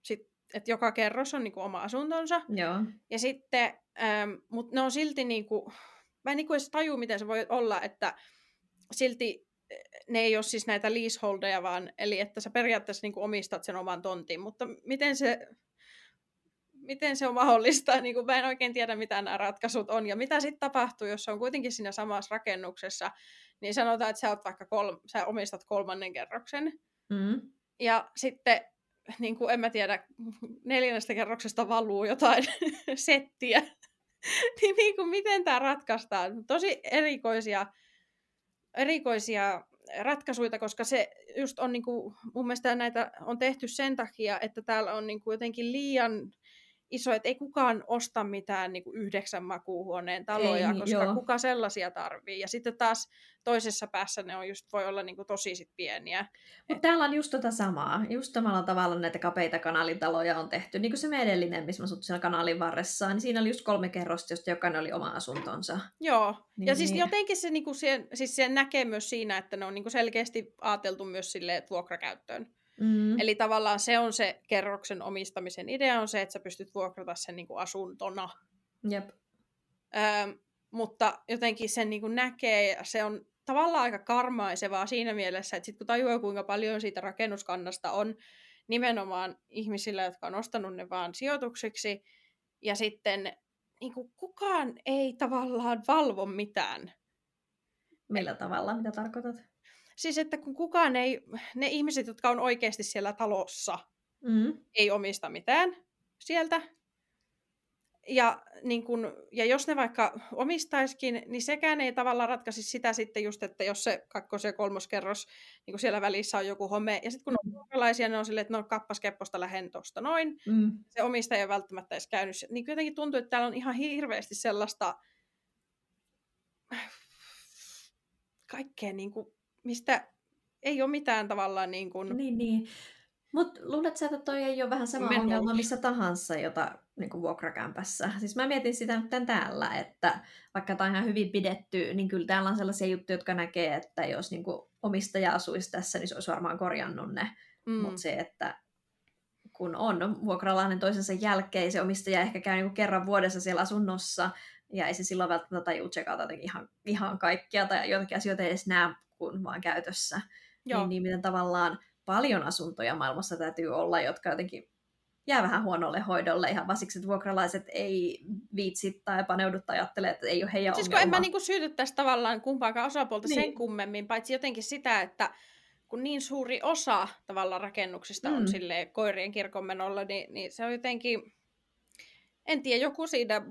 sit, että joka kerros on niin kuin oma asuntonsa. Joo. Ja sitten, ähm, mutta ne on silti, niin kuin, mä en niin kuin edes taju, miten se voi olla, että silti ne ei ole siis näitä leaseholdeja, vaan eli että sä periaatteessa niin kuin omistat sen oman tontin, mutta miten se, miten se on mahdollista, niin kuin mä en oikein tiedä, mitä nämä ratkaisut on, ja mitä sitten tapahtuu, jos on kuitenkin siinä samassa rakennuksessa, niin sanotaan, että sä, oot vaikka kol, sä omistat kolmannen kerroksen, mm. ja sitten niin kuin en mä tiedä, neljännestä kerroksesta valuu jotain settiä, niin, niin kuin, miten tämä ratkaistaan? Tosi erikoisia erikoisia ratkaisuja, koska se just on niinku, mun mielestä näitä on tehty sen takia, että täällä on niinku jotenkin liian iso, että ei kukaan osta mitään niin kuin yhdeksän makuuhuoneen taloja, ei, koska joo. kuka sellaisia tarvii. Ja sitten taas toisessa päässä ne on just, voi olla niin kuin tosi sit pieniä. Mutta täällä on just tota samaa. Just samalla tavalla näitä kapeita kanalitaloja on tehty. Niin kuin se meidän edellinen, missä mä asuttiin siellä kanalin varressa, niin siinä oli just kolme kerrosta, josta jokainen oli oma asuntonsa. Joo. Niin, ja siis niin. jotenkin se, niin kuin siihen, siis se näkee myös siinä, että ne on niin kuin selkeästi ajateltu myös sille vuokrakäyttöön. Mm. Eli tavallaan se on se kerroksen omistamisen idea, on se, että sä pystyt vuokrata sen niin kuin asuntona. Jep. Öö, mutta jotenkin sen niin kuin näkee, ja se on tavallaan aika karmaisevaa siinä mielessä, että sit kun tajuaa, kuinka paljon siitä rakennuskannasta on nimenomaan ihmisillä, jotka on ostanut ne vaan sijoituksiksi, ja sitten niin kuin kukaan ei tavallaan valvo mitään. Millä tavalla? Mitä tarkoitat? Siis, että kun kukaan ei, ne ihmiset, jotka on oikeasti siellä talossa, mm. ei omista mitään sieltä. Ja, niin kun, ja jos ne vaikka omistaiskin, niin sekään ei tavallaan ratkaisi sitä sitten just, että jos se kakkos- ja kolmoskerros niin siellä välissä on joku home, ja sitten kun on vuokralaisia, ne on silleen, että no kappas kepposta lähden tuosta noin, mm. se omistaja ei välttämättä edes käynyt, niin jotenkin tuntuu, että täällä on ihan hirveästi sellaista kaikkea niin kuin mistä ei ole mitään tavallaan niin kuin... Niin, niin. Mutta luuletko että toi ei ole vähän sama Menu. ongelma missä tahansa, jota niin kuin vuokrakämpässä? Siis mä mietin sitä nyt täällä, että vaikka tämä on ihan hyvin pidetty, niin kyllä täällä on sellaisia juttuja, jotka näkee, että jos niin kuin omistaja asuisi tässä, niin se olisi varmaan korjannut ne mm. mutta se, että kun on vuokralainen toisensa jälkeen, se omistaja ehkä käy niin kerran vuodessa siellä asunnossa, ja ei se silloin välttämättä tajuu tsekata ihan, ihan kaikkia, tai jotakin asioita ei edes näe, kun vaan käytössä. Niin, Joo. Niin, niin miten tavallaan paljon asuntoja maailmassa täytyy olla, jotka jotenkin jää vähän huonolle hoidolle ihan vaan siksi, että vuokralaiset ei viitsi tai paneudu tai ajattele, että ei ole heidän siis ongelma. en mä niinku syytettäisi tavallaan kumpaakaan osapuolta niin. sen kummemmin, paitsi jotenkin sitä, että kun niin suuri osa tavallaan rakennuksista mm. on sille koirien kirkonmenolla, niin, niin se on jotenkin, en tiedä, joku siinä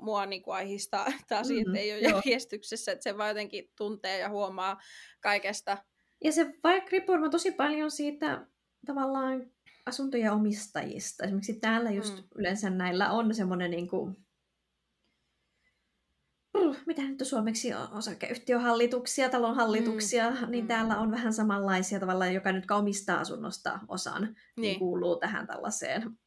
mua niin kuin aihistaa, että asiat mm-hmm, ei ole joo. järjestyksessä, että se vaan jotenkin tuntee ja huomaa kaikesta. Ja se vaikka riippuu tosi paljon siitä tavallaan asuntojen omistajista. Esimerkiksi täällä just mm. yleensä näillä on semmoinen niin kuin, mitä nyt on suomeksi osakeyhtiöhallituksia, talonhallituksia, mm, niin mm. täällä on vähän samanlaisia tavallaan, joka nyt omistaa asunnosta osan, niin. niin kuuluu tähän tällaiseen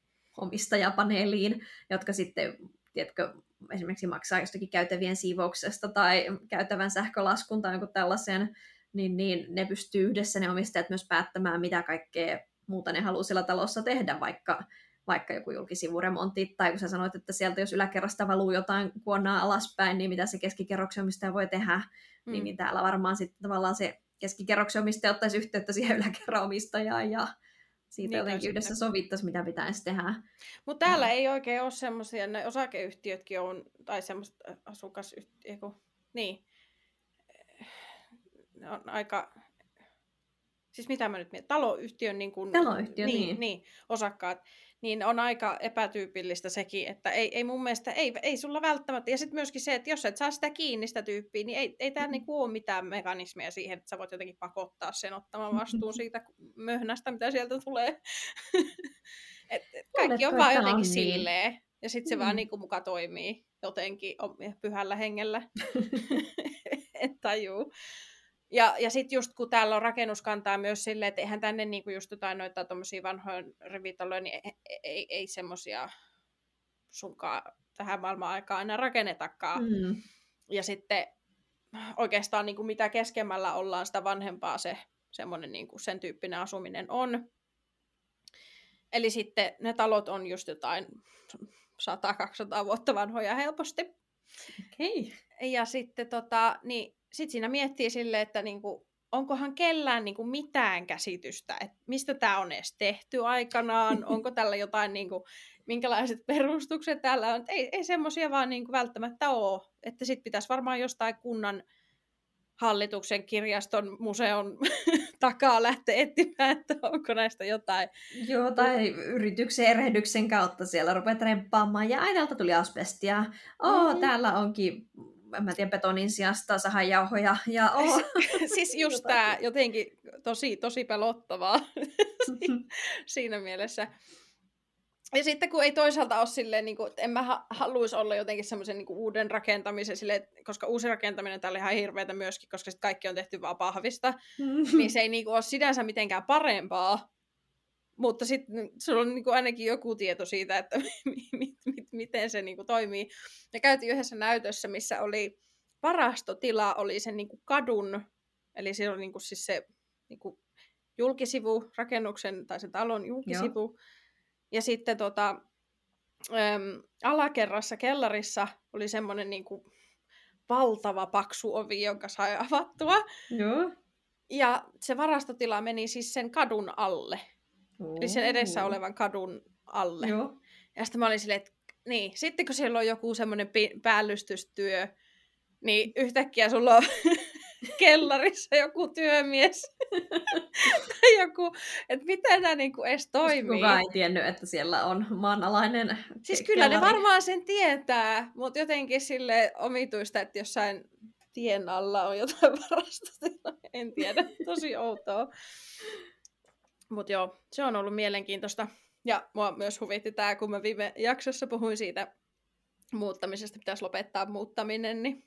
omistajapaneeliin, jotka sitten, tiedätkö, esimerkiksi maksaa jostakin käytävien siivouksesta tai käytävän sähkölaskun tai joku tällaisen, niin, niin ne pystyy yhdessä ne omistajat myös päättämään, mitä kaikkea muuta ne haluaa siellä talossa tehdä, vaikka, vaikka joku julkisivuremontti, tai kun sä sanoit, että sieltä jos yläkerrasta valuu jotain kuonnaa alaspäin, niin mitä se keskikerroksen omistaja voi tehdä, mm. niin, niin täällä varmaan sitten tavallaan se keskikerroksen omistaja ottaisi yhteyttä siihen yläkerran omistajaan ja siitä niin, jotenkin yhdessä sovittaisi, mitä pitäisi tehdä. Mutta täällä no. ei oikein ole semmoisia, ne osakeyhtiötkin on, tai semmoista asukasyhtiö, niin, ne on aika siis mitä mä nyt mietin, taloyhtiön, niin kuin, Taloyhtiö, niin, niin. niin, osakkaat, niin on aika epätyypillistä sekin, että ei, ei mun mielestä, ei, ei sulla välttämättä, ja sitten myöskin se, että jos et saa sitä kiinni sitä tyyppiä, niin ei, ei mm. niinku ole mitään mekanismeja siihen, että sä voit jotenkin pakottaa sen ottamaan vastuun siitä möhnästä, mitä sieltä tulee. et, et kaikki on vaan jotenkin on niin. silleen, ja sitten se mm. vaan niinku muka toimii jotenkin pyhällä hengellä. en tajuu. Ja, ja sitten just kun täällä on rakennuskantaa myös silleen, että eihän tänne niinku just jotain noita tommosia vanhoja rivitaloja, niin ei, e, ei, ei semmosia sunkaan tähän maailman aikaan aina rakennetakaan. Mm. Ja sitten oikeastaan niin kuin mitä keskemmällä ollaan, sitä vanhempaa se semmoinen niin kuin sen tyyppinen asuminen on. Eli sitten ne talot on just jotain 100-200 vuotta vanhoja helposti. Okei. Okay. Ja sitten tota, niin sitten siinä miettii sille, että niinku, onkohan kellään niinku mitään käsitystä, että mistä tämä on edes tehty aikanaan, onko tällä jotain, niinku, minkälaiset perustukset täällä on. Ei, ei semmoisia vaan niinku välttämättä ole. Että sitten pitäisi varmaan jostain kunnan hallituksen, kirjaston, museon takaa lähteä etsimään, että onko näistä jotain. Joo, tai yrityksen erehdyksen kautta siellä rupeat remppaamaan, ja aina tuli asbestia. Oh, mm. täällä onkin en mä tiedä, betonin sijasta sahajauhoja. Ja oh. siis just tämä jotenkin tosi, tosi pelottavaa siinä mielessä. Ja sitten kun ei toisaalta ole silleen, niin kuin, että en mä haluaisi olla jotenkin semmoisen niin uuden rakentamisen, silleen, koska uusi rakentaminen täällä ihan hirveätä myöskin, koska kaikki on tehty vaan pahvista, niin se ei niin kuin, ole sinänsä mitenkään parempaa, mutta sitten sulla on niin kuin ainakin joku tieto siitä, että mi- mi- miten se niin kuin toimii. Ja käytiin yhdessä näytössä, missä oli varastotila, oli sen niin kuin kadun, eli siellä oli niin kuin siis se niin kuin julkisivu, rakennuksen tai sen talon julkisivu. Joo. Ja sitten tota, äm, alakerrassa, kellarissa oli semmoinen niin kuin valtava paksu ovi, jonka sai avattua. Joo. Ja se varastotila meni siis sen kadun alle. Eli sen edessä olevan kadun alle. Joo. Ja sitten mä olin silleen, että niin, sitten kun siellä on joku semmoinen päällystystyö, niin yhtäkkiä sulla on kellarissa joku työmies tai joku, että miten nämä niinku edes toimii. Kukaan ei tiennyt, että siellä on maanalainen Siis kyllä kellari. ne varmaan sen tietää, mutta jotenkin sille omituista, että jossain tien alla on jotain varastotila. En tiedä, tosi outoa. Mutta joo, se on ollut mielenkiintoista. Ja mua myös huvitti tämä, kun mä viime jaksossa puhuin siitä muuttamisesta, pitäisi lopettaa muuttaminen, niin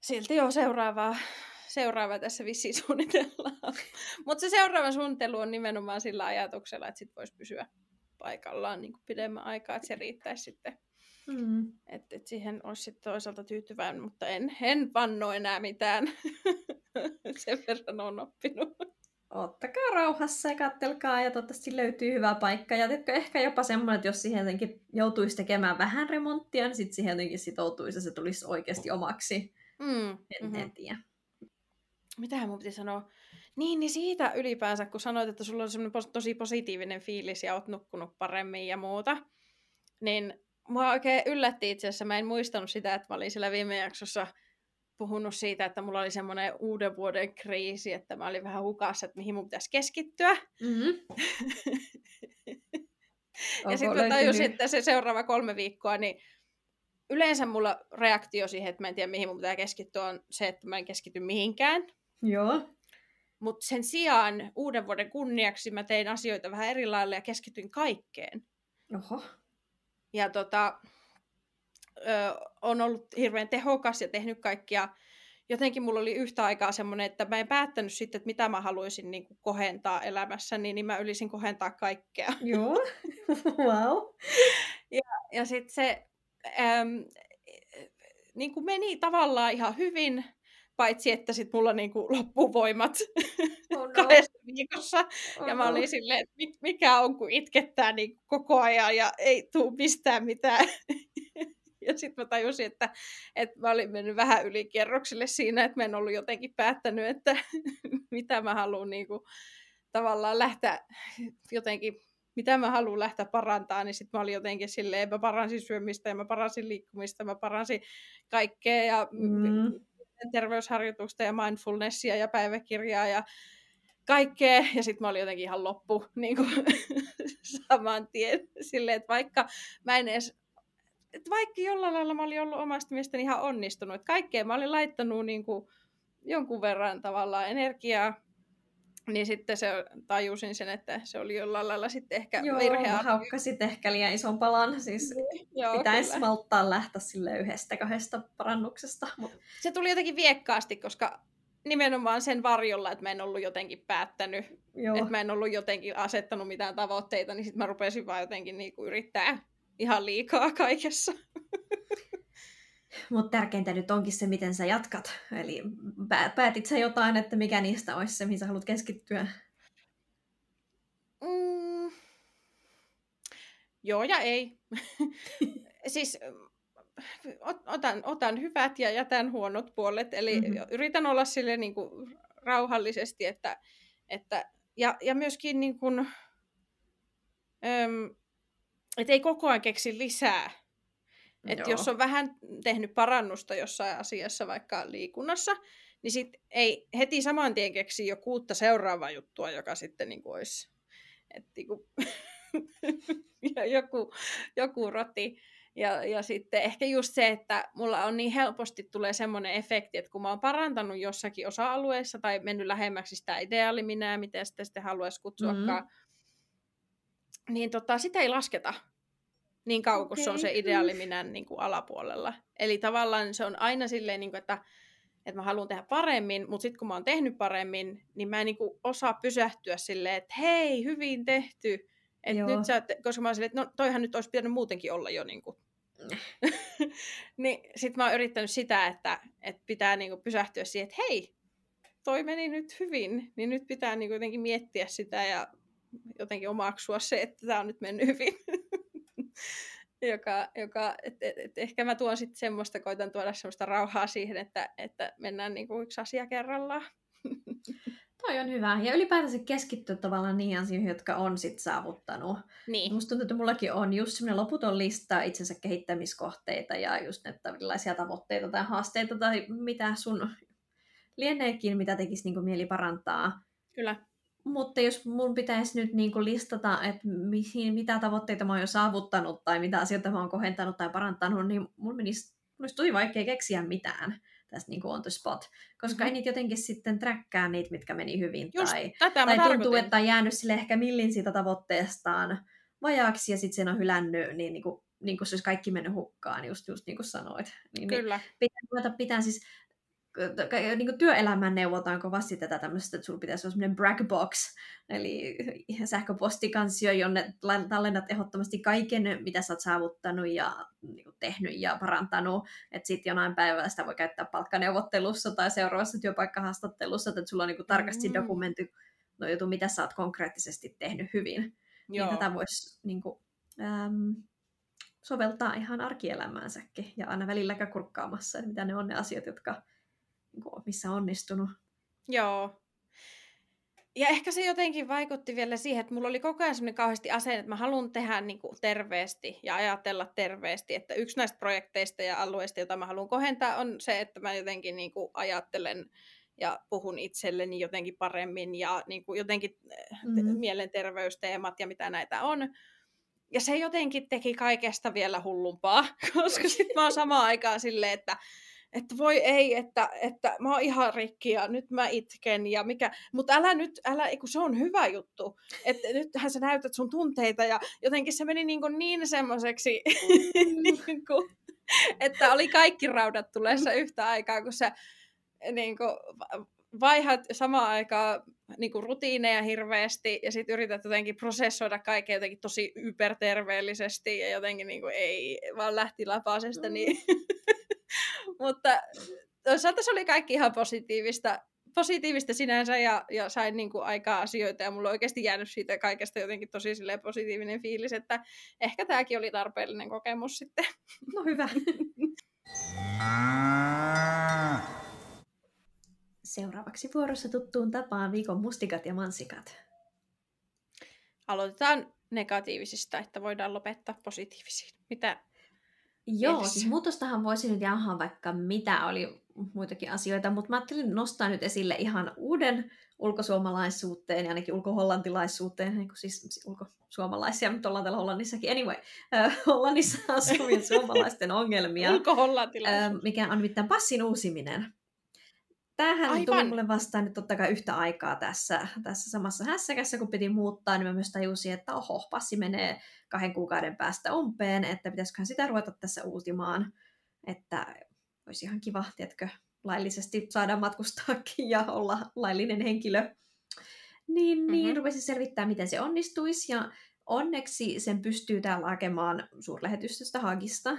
silti jo seuraavaa, seuraava tässä vissiin suunnitellaan. Mutta se seuraava suunnittelu on nimenomaan sillä ajatuksella, että sit voisi pysyä paikallaan niin pidemmän aikaa, että se riittäisi sitten. Mm. Että et siihen olisi sitten toisaalta tyytyväinen, mutta en, en vanno enää mitään. Sen verran on oppinut. Ottakaa rauhassa ja kattelkaa ja toivottavasti löytyy hyvä paikka. Ja teetkö ehkä jopa semmoinen, että jos siihen jotenkin joutuisi tekemään vähän remonttia, niin sitten siihen jotenkin sitoutuisi ja se tulisi oikeasti omaksi. Mm, en, mm-hmm. en tiedä. Mitähän mun piti sanoa? Niin, niin siitä ylipäänsä, kun sanoit, että sulla on semmoinen tosi positiivinen fiilis ja oot nukkunut paremmin ja muuta, niin mua oikein yllätti itse asiassa. Mä en muistanut sitä, että mä olin siellä viime jaksossa puhunut siitä, että mulla oli semmoinen uuden vuoden kriisi, että mä olin vähän hukassa, että mihin mun pitäisi keskittyä. Mm-hmm. ja sitten mä tajusin, että se seuraava kolme viikkoa, niin yleensä mulla reaktio siihen, että mä en tiedä mihin mun pitää keskittyä, on se, että mä en keskity mihinkään. Joo. Mutta sen sijaan uuden vuoden kunniaksi mä tein asioita vähän eri lailla ja keskityin kaikkeen. Oho. Ja tota, ö, on ollut hirveän tehokas ja tehnyt kaikkia. Jotenkin mulla oli yhtä aikaa semmoinen, että mä en päättänyt sitten, että mitä mä haluaisin niin kuin kohentaa elämässäni, niin mä ylisin kohentaa kaikkea. Joo, wow. ja ja sitten se äm, niin kuin meni tavallaan ihan hyvin, paitsi että sitten mulla niinku loppuu voimat oh no. kahdessa viikossa. Oh ja mä olin no. silleen, että mikä on, kun itkettää niin koko ajan ja ei tule mistään mitään. Ja sitten mä tajusin, että, että mä olin mennyt vähän yli kerroksille siinä, että mä en ollut jotenkin päättänyt, että mitä mä haluan niin kuin, tavallaan lähteä jotenkin mitä mä haluan lähteä parantaa, niin sitten mä olin jotenkin silleen, mä paransin syömistä ja mä paransin liikkumista, mä paransin kaikkea ja mm terveysharjoitusta ja mindfulnessia ja päiväkirjaa ja kaikkea. Ja sitten mä olin jotenkin ihan loppu niin kuin, saman tien. Silleen, että vaikka mä en edes että vaikka jollain lailla mä olin ollut omasta mielestäni ihan onnistunut. Että kaikkea mä olin laittanut niin kuin jonkun verran tavallaan energiaa, niin sitten se tajusin sen, että se oli jollain lailla sitten ehkä Joo, virhe. haukkasit ehkä liian ison palan. Siis niin, Joo, pitäisi kyllä. malttaa lähteä sille yhdestä kahdesta parannuksesta. Mut... Se tuli jotenkin viekkaasti, koska nimenomaan sen varjolla, että mä en ollut jotenkin päättänyt, Joo. että mä en ollut jotenkin asettanut mitään tavoitteita, niin sitten mä rupesin vaan jotenkin niinku yrittää ihan liikaa kaikessa. Mutta tärkeintä nyt onkin se, miten sä jatkat. Eli päätit sä jotain, että mikä niistä olisi se, mihin sä haluat keskittyä? Mm. Joo ja ei. siis otan, otan hyvät ja jätän huonot puolet. Eli mm-hmm. yritän olla sille niin kuin rauhallisesti, että, että ja, ja myöskin niin kuin, äm, että ei koko ajan keksi lisää että jos on vähän tehnyt parannusta jossain asiassa, vaikka liikunnassa, niin sit ei heti saman tien keksi jo kuutta seuraavaa juttua, joka sitten niin kuin olisi että niin kuin joku, joku roti. Ja, ja sitten ehkä just se, että mulla on niin helposti tulee semmoinen efekti, että kun mä oon parantanut jossakin osa-alueessa tai mennyt lähemmäksi sitä ideaaliminää, miten sitä sitten haluaisi kutsuakaan, mm-hmm. niin tota, sitä ei lasketa niin kauan kuin okay. se on se ideaaliminän niin kuin alapuolella. Eli tavallaan se on aina silleen, niin kuin, että, että mä haluan tehdä paremmin, mutta sitten kun mä oon tehnyt paremmin, niin mä en niin kuin, osaa pysähtyä silleen, että hei, hyvin tehty. Et nyt sä, koska mä oon silleen, että no toihan nyt olisi pitänyt muutenkin olla jo niin kuin, niin sit mä oon yrittänyt sitä, että, että pitää niinku pysähtyä siihen, että hei, toi meni nyt hyvin, niin nyt pitää niinku jotenkin miettiä sitä ja jotenkin omaksua se, että tämä on nyt mennyt hyvin. joka, joka et, et, et ehkä mä tuon sitten semmoista, koitan tuoda semmoista rauhaa siihen, että, että mennään niinku yksi asia kerrallaan. Toi on hyvä. Ja ylipäätänsä keskittyä tavallaan niihin asioihin, jotka on sit saavuttanut. Niin. Musta tuntuu, että mullakin on just semmoinen loputon lista itsensä kehittämiskohteita ja just näitä erilaisia tavoitteita tai haasteita tai mitä sun lieneekin, mitä tekisi niin mieli parantaa. Kyllä. Mutta jos mun pitäisi nyt niin kuin listata, että mihin, mitä tavoitteita mä oon jo saavuttanut tai mitä asioita mä oon kohentanut tai parantanut, niin mun menisi, mun tosi vaikea keksiä mitään tästä niin kuin on the spot. Koska mm-hmm. ei niitä jotenkin sitten träkkää niitä, mitkä meni hyvin. Just, tai tätä tai tuntuu, että on jäänyt sille ehkä millin siitä tavoitteestaan vajaaksi ja sitten sen on hylännyt, niin, niin kuin, niin kuin se olisi kaikki mennyt hukkaan, just, just niin kuin sanoit. Niin, Kyllä. Niin, pitää pitää siis niin kuin työelämään neuvotaan kovasti tätä tämmöistä, että sulla pitäisi olla semmoinen bragbox, eli sähköpostikansio, jonne tallennat ehdottomasti kaiken, mitä sä oot saavuttanut ja niin kuin tehnyt ja parantanut, että sitten jonain päivällä sitä voi käyttää palkkaneuvottelussa tai seuraavassa työpaikkahaastattelussa, että sulla on niin kuin tarkasti mm. dokumentti, no jutu, mitä sä oot konkreettisesti tehnyt hyvin. Niin Joo. Niin tätä voisi niin kuin, äm, soveltaa ihan arkielämäänsäkin ja aina välillä kurkkaamassa, että mitä ne on ne asiat, jotka, missä on onnistunut. Joo, ja ehkä se jotenkin vaikutti vielä siihen, että mulla oli koko ajan semmoinen kauheasti asenne, että mä haluan tehdä niin kuin terveesti ja ajatella terveesti. Että yksi näistä projekteista ja alueista, joita mä haluan kohentaa, on se, että mä jotenkin niin kuin ajattelen ja puhun itselleni jotenkin paremmin ja niin kuin jotenkin mm-hmm. mielenterveysteemat ja mitä näitä on. Ja se jotenkin teki kaikesta vielä hullumpaa, koska sitten mä oon samaan aikaan silleen, että että voi ei, että, että mä oon ihan rikki ja nyt mä itken ja mikä, mutta älä nyt, älä, kun se on hyvä juttu, että nythän sä näytät sun tunteita ja jotenkin se meni niin, niin semmoiseksi, mm. niin kuin, että oli kaikki raudat tulessa yhtä aikaa, kun sä niin kuin, vaihat samaan aikaan niin kuin rutiineja hirveästi ja sitten yrität jotenkin prosessoida kaikkea jotenkin tosi yperterveellisesti ja jotenkin niin kuin, ei vaan lähti lapasesta, niin mm. Mutta toisaalta se oli kaikki ihan positiivista, positiivista sinänsä ja, ja sain niin kuin aikaa asioita ja mulla on oikeasti jäänyt siitä kaikesta jotenkin tosi positiivinen fiilis, että ehkä tämäkin oli tarpeellinen kokemus sitten. No hyvä. Seuraavaksi vuorossa tuttuun tapaan viikon mustikat ja mansikat. Aloitetaan negatiivisista, että voidaan lopettaa positiivisiin. Mitä Joo, siis muutostahan voisi nyt jauhaa vaikka mitä oli muitakin asioita, mutta mä ajattelin nostaa nyt esille ihan uuden ulkosuomalaisuuteen ja ainakin ulkohollantilaisuuteen, niin kuin siis ulkosuomalaisia, mutta ollaan täällä Hollannissakin. Anyway, äh, Hollannissa asuvien suomalaisten ongelmia, äh, mikä on mitään passin uusiminen. Tämähän Aivan. tuli mulle vastaan nyt totta kai yhtä aikaa tässä, tässä samassa hässäkässä, kun piti muuttaa, niin mä myös tajusin, että oho, passi menee kahden kuukauden päästä umpeen, että pitäisiköhän sitä ruveta tässä uutimaan, että olisi ihan kiva, tiedätkö, laillisesti saada matkustaakin ja olla laillinen henkilö. Niin, mm-hmm. niin rupesin selvittää, miten se onnistuisi, ja onneksi sen pystyy täällä hakemaan suurlähetystöstä Hagista,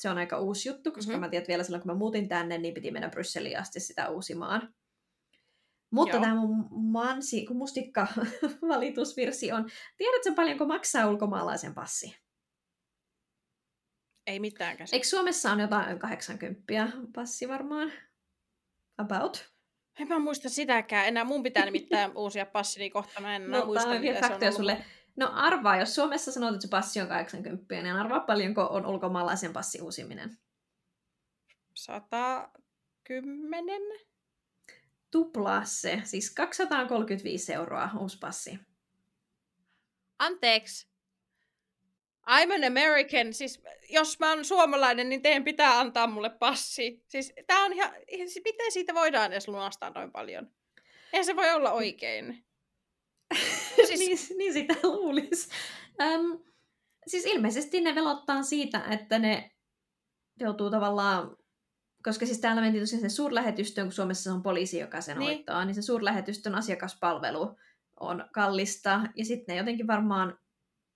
se on aika uusi juttu, koska mm-hmm. mä tiedän, että vielä silloin kun mä muutin tänne, niin piti mennä Brysseliin asti sitä uusimaan. Mutta Joo. tämä mun mansi, kun mustikka valitusvirsi on, tiedätkö paljonko maksaa ulkomaalaisen passi? Ei mitään käsiä. Eikö Suomessa on jotain 80 passi varmaan? About? En mä muista sitäkään. Enää mun pitää nimittäin uusia passini kohta. Mä en enää no, muista, mitä se on ollut. sulle. No arvaa, jos Suomessa sanot, että se passi on 80, niin arvaa paljonko on ulkomaalaisen passi uusiminen. 110? Tuplaa se, siis 235 euroa uusi passi. Anteeksi. I'm an American, siis jos mä oon suomalainen, niin teidän pitää antaa mulle passi. Siis tää on ihan, siis miten siitä voidaan edes lunastaa noin paljon? Eihän se voi olla oikein. siis... niin, niin sitä luulisi. Ähm, siis ilmeisesti ne velottaa siitä, että ne joutuu tavallaan, koska siis täällä mentiin tosiaan sen suurlähetystöön, kun Suomessa on poliisi, joka sen niin. hoitaa, niin se suurlähetystön asiakaspalvelu on kallista, ja sitten ne jotenkin varmaan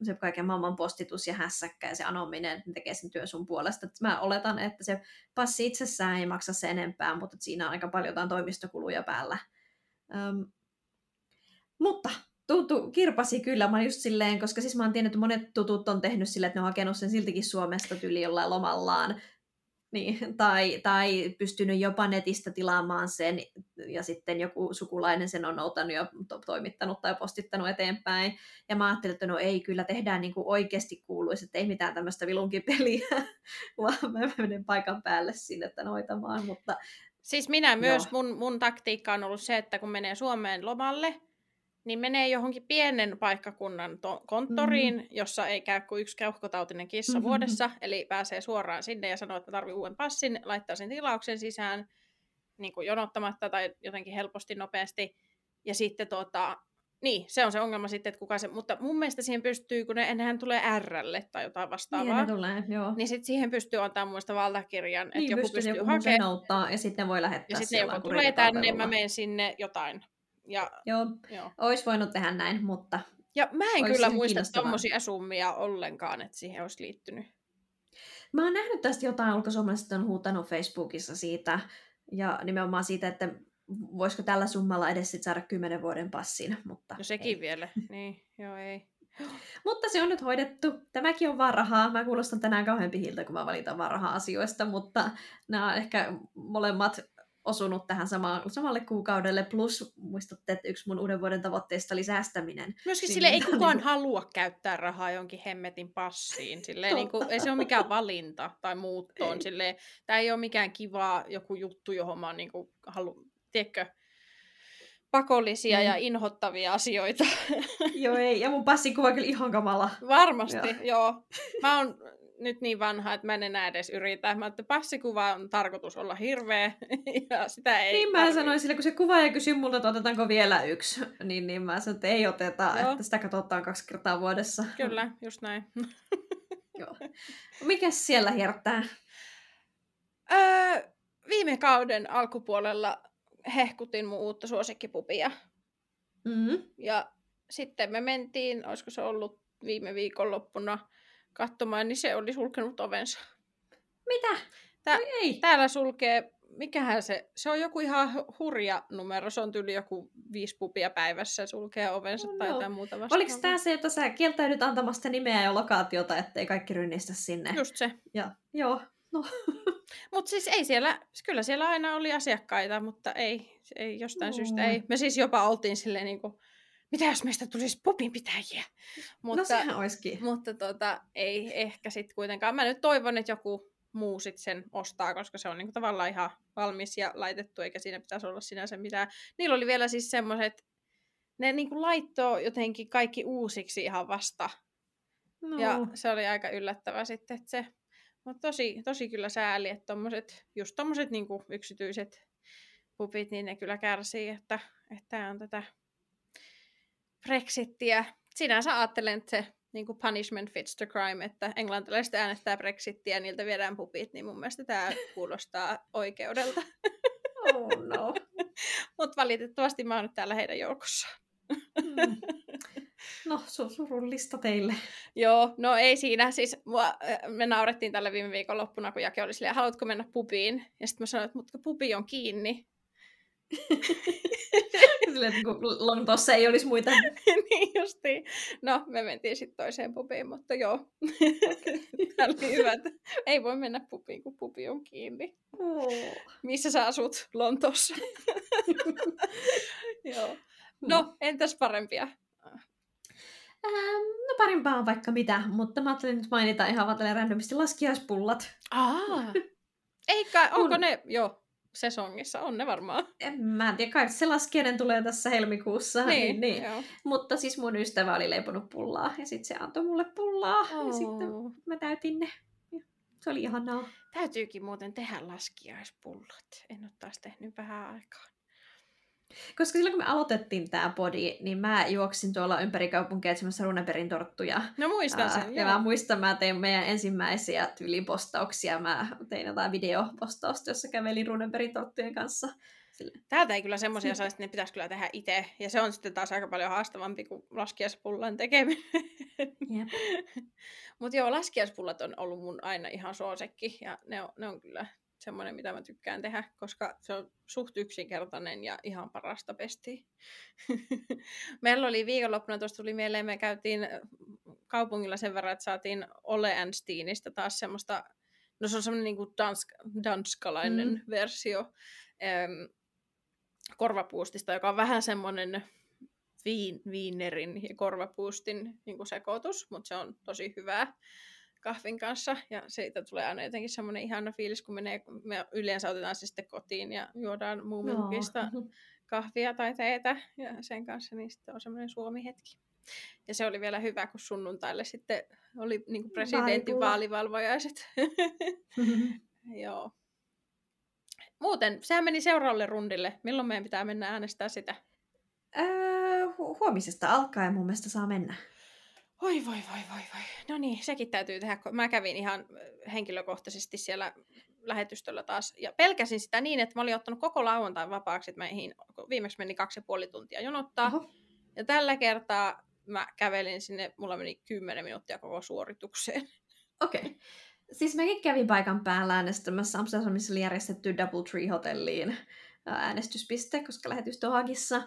se kaiken maailman postitus ja hässäkkä ja se anominen ne tekee sen työn sun puolesta. Et mä oletan, että se passi itsessään ei maksa se enempää, mutta siinä on aika paljon jotain toimistokuluja päällä. Öm, mutta tuttu kirpasi kyllä, mä just silleen, koska siis mä oon tiennyt, että monet tutut on tehnyt silleen, että ne on hakenut sen siltikin Suomesta tyli jollain lomallaan, niin, tai, tai pystynyt jopa netistä tilaamaan sen, ja sitten joku sukulainen sen on noutanut ja to- toimittanut tai postittanut eteenpäin. Ja mä ajattelin, että no ei, kyllä tehdään niin kuin oikeasti kuuluisi, että ei mitään tämmöistä vilunkipeliä, vaan mä menen paikan päälle sinne että noitamaan. Mutta, siis minä myös, mun, mun taktiikka on ollut se, että kun menee Suomeen lomalle, niin menee johonkin pienen paikkakunnan to- konttoriin, mm-hmm. jossa ei käy kuin yksi keuhkotautinen kissa mm-hmm. vuodessa, eli pääsee suoraan sinne ja sanoo, että tarvii uuden passin, laittaa sen tilauksen sisään niin kuin jonottamatta tai jotenkin helposti, nopeasti, ja sitten tota, niin, se on se ongelma sitten, että kuka se, mutta mun mielestä siihen pystyy, kun ne ennenhän tulee Rlle tai jotain vastaavaa. Niin, tulee, joo. Niin sitten siihen pystyy antaa mun valtakirjan, niin, että joku pystyy, pystyy joku hakemaan. ja sitten voi lähettää Ja sitten joku tulee tänne, mä menen sinne jotain ja, joo, joo. olisi voinut tehdä näin, mutta... Ja mä en kyllä muista tommosia summia ollenkaan, että siihen olisi liittynyt. Mä oon nähnyt tästä jotain, ulkosuomalaiset on huutanut Facebookissa siitä, ja nimenomaan siitä, että voisiko tällä summalla edes sit saada kymmenen vuoden passin, mutta No sekin ei. vielä, niin, joo ei. Mutta se on nyt hoidettu. Tämäkin on vaan rahaa. Mä kuulostan tänään kauhean pihiltä, kun mä valitan vaan raha-asioista, mutta nämä on ehkä molemmat osunut tähän sama, samalle kuukaudelle, plus muistutte, että yksi mun uuden vuoden tavoitteista oli säästäminen. Myöskin Niin, sille ei niin, kukaan niin. halua käyttää rahaa jonkin hemmetin passiin. Silleen, niin kuin, ei se ole mikään valinta tai muuttoon. Ei. Silleen, tämä ei ole mikään kiva joku juttu, johon mä oon niin kuin, halu, tiedätkö, pakollisia Mm. ja inhottavia asioita. Joo ei, ja mun passikuva on kyllä ihan kamala. Varmasti, joo. joo. Mä oon nyt niin vanha, että mä en enää edes yritä. Mä että passikuva on tarkoitus olla hirveä, ja sitä ei niin mä tarvii. sanoin sille, kun se kuvaaja kysyi multa, että otetaanko vielä yksi, niin, niin mä sanoin, että ei oteta, Joo. että sitä katsotaan kaksi kertaa vuodessa. Kyllä, just näin. Joo. Mikäs siellä hiertää? Öö, viime kauden alkupuolella hehkutin mun uutta suosikkipupia. Mm. Ja sitten me mentiin, olisiko se ollut viime viikonloppuna katsomaan, niin se oli sulkenut ovensa. Mitä? Tää- Oi ei. Täällä sulkee, mikähän se, se on joku ihan hu- hurja numero, se on tyyli joku viisi pupia päivässä sulkee ovensa Oh tai no. jotain muuta vastaavaa. Oliko tämä se, että sä kieltäydyt antamasta nimeä ja lokaatiota, ettei kaikki rynnistä sinne? Just se. Ja, joo. No. Mutta siis ei siellä, kyllä siellä aina oli asiakkaita, mutta ei, ei jostain Oi. syystä ei. Me siis jopa oltiin silleen niinku, mitä jos meistä tulisi pupinpitäjiä? Mutta, no sehän olisikin. Mutta tota, ei ehkä sitten kuitenkaan. Mä nyt toivon, että joku muu sit sen ostaa, koska se on niinku tavallaan ihan valmis ja laitettu, eikä siinä pitäisi olla sinänsä mitään. Niillä oli vielä siis semmoiset, ne niinku laittoi jotenkin kaikki uusiksi ihan vasta. No. Ja se oli aika yllättävä sitten, että se, mutta tosi, tosi kyllä sääli, että tommoset, just tommoset niinku yksityiset pupit, niin ne kyllä kärsii, että, että on tätä Brexittiä. Sinänsä ajattelen, että se niin kuin punishment fits the crime, että englantilaiset äänestää Brexittiä ja niiltä viedään pupit, niin mun mielestä tämä kuulostaa oikeudelta. Oh no. Mutta valitettavasti mä oon nyt täällä heidän joukossaan. Mm. No, su- surullista teille. Joo, no ei siinä. Siis mua, äh, me naurettiin tällä viime viikon loppuna, kun Jake oli silleen, haluatko mennä pubiin? Ja sitten mä sanoin, että mutta pubi on kiinni. Silleen, että kun Lontoossa ei olisi muita. niin justiin. No, me mentiin sitten toiseen pubiin, mutta joo. Tämä oli hyvä, että ei voi mennä pubiin, kun pubi on kiinni. Oh. Missä sä asut? Lontoossa. joo. No, entäs parempia? Ähm, no parimpaa on vaikka mitä, mutta mä ajattelin nyt mainita ihan vaan randomisti laskiaispullat. Aa. Eikä, onko Kun- ne jo sesongissa? On ne varmaan. En mä en tiedä, kai se laskiainen tulee tässä helmikuussa. Niin, niin. Joo. Mutta siis mun ystävä oli leiponut pullaa ja sitten se antoi mulle pullaa. Ja sitten mä täytin ne. Se oli ihanaa. Täytyykin muuten tehdä laskiaispullot. En ole taas tehnyt vähän aikaa. Koska silloin kun me aloitettiin tämä podi, niin mä juoksin tuolla ympäri kaupunkia etsimässä Runeberin torttuja. No muistan sen, joo. ja mä muistan, mä tein meidän ensimmäisiä tyylipostauksia. Mä tein jotain videopostausta, jossa kävelin Runeberin torttujen kanssa. Sille. Täältä ei kyllä semmoisia saa, että ne pitäisi kyllä tehdä itse. Ja se on sitten taas aika paljon haastavampi kuin laskiaispullan tekeminen. Jep. Mutta joo, laskiaispullat on ollut mun aina ihan suosikki. Ja ne on, ne on kyllä semmoinen, mitä mä tykkään tehdä, koska se on suht yksinkertainen ja ihan parasta pestiä. Meillä oli viikonloppuna, tuosta tuli mieleen, me käytiin kaupungilla sen verran, että saatiin Ole Ansteinista taas semmoista, no se on semmoinen niin dansk, danskalainen Mm. mm. versio äm, korvapuustista, joka on vähän semmoinen viin, viinerin ja korvapuustin niin kuin sekoitus, mutta se on tosi hyvää kahvin kanssa ja siitä tulee aina jotenkin semmoinen ihana fiilis, kun menee, me yleensä otetaan se sitten kotiin ja juodaan muumimukista Joo. kahvia tai teetä ja sen kanssa, niin sitten on semmoinen suomi-hetki. Ja se oli vielä hyvä, kun sunnuntaille sitten oli niin presidentin vaalivalvojaiset. Joo. Muuten, sehän meni seuraavalle rundille. Milloin meidän pitää mennä äänestää sitä? Öö, hu- huomisesta alkaen mun mielestä saa mennä. Oi voi voi voi voi. No niin, sekin täytyy tehdä. Mä kävin ihan äh, henkilökohtaisesti siellä lähetystöllä taas. Ja pelkäsin sitä niin, että mä olin ottanut koko lauantain vapaaksi, että meihin viimeksi meni kaksi ja puoli tuntia jonottaa. Oho. Ja tällä kertaa mä kävelin sinne, mulla meni 10 minuuttia koko suoritukseen. Okei. Okay. Siis mäkin kävin paikan päällä äänestämässä Amsterdamissa oli järjestetty Double Tree Hotelliin äänestyspiste, koska lähetystö Haagissa.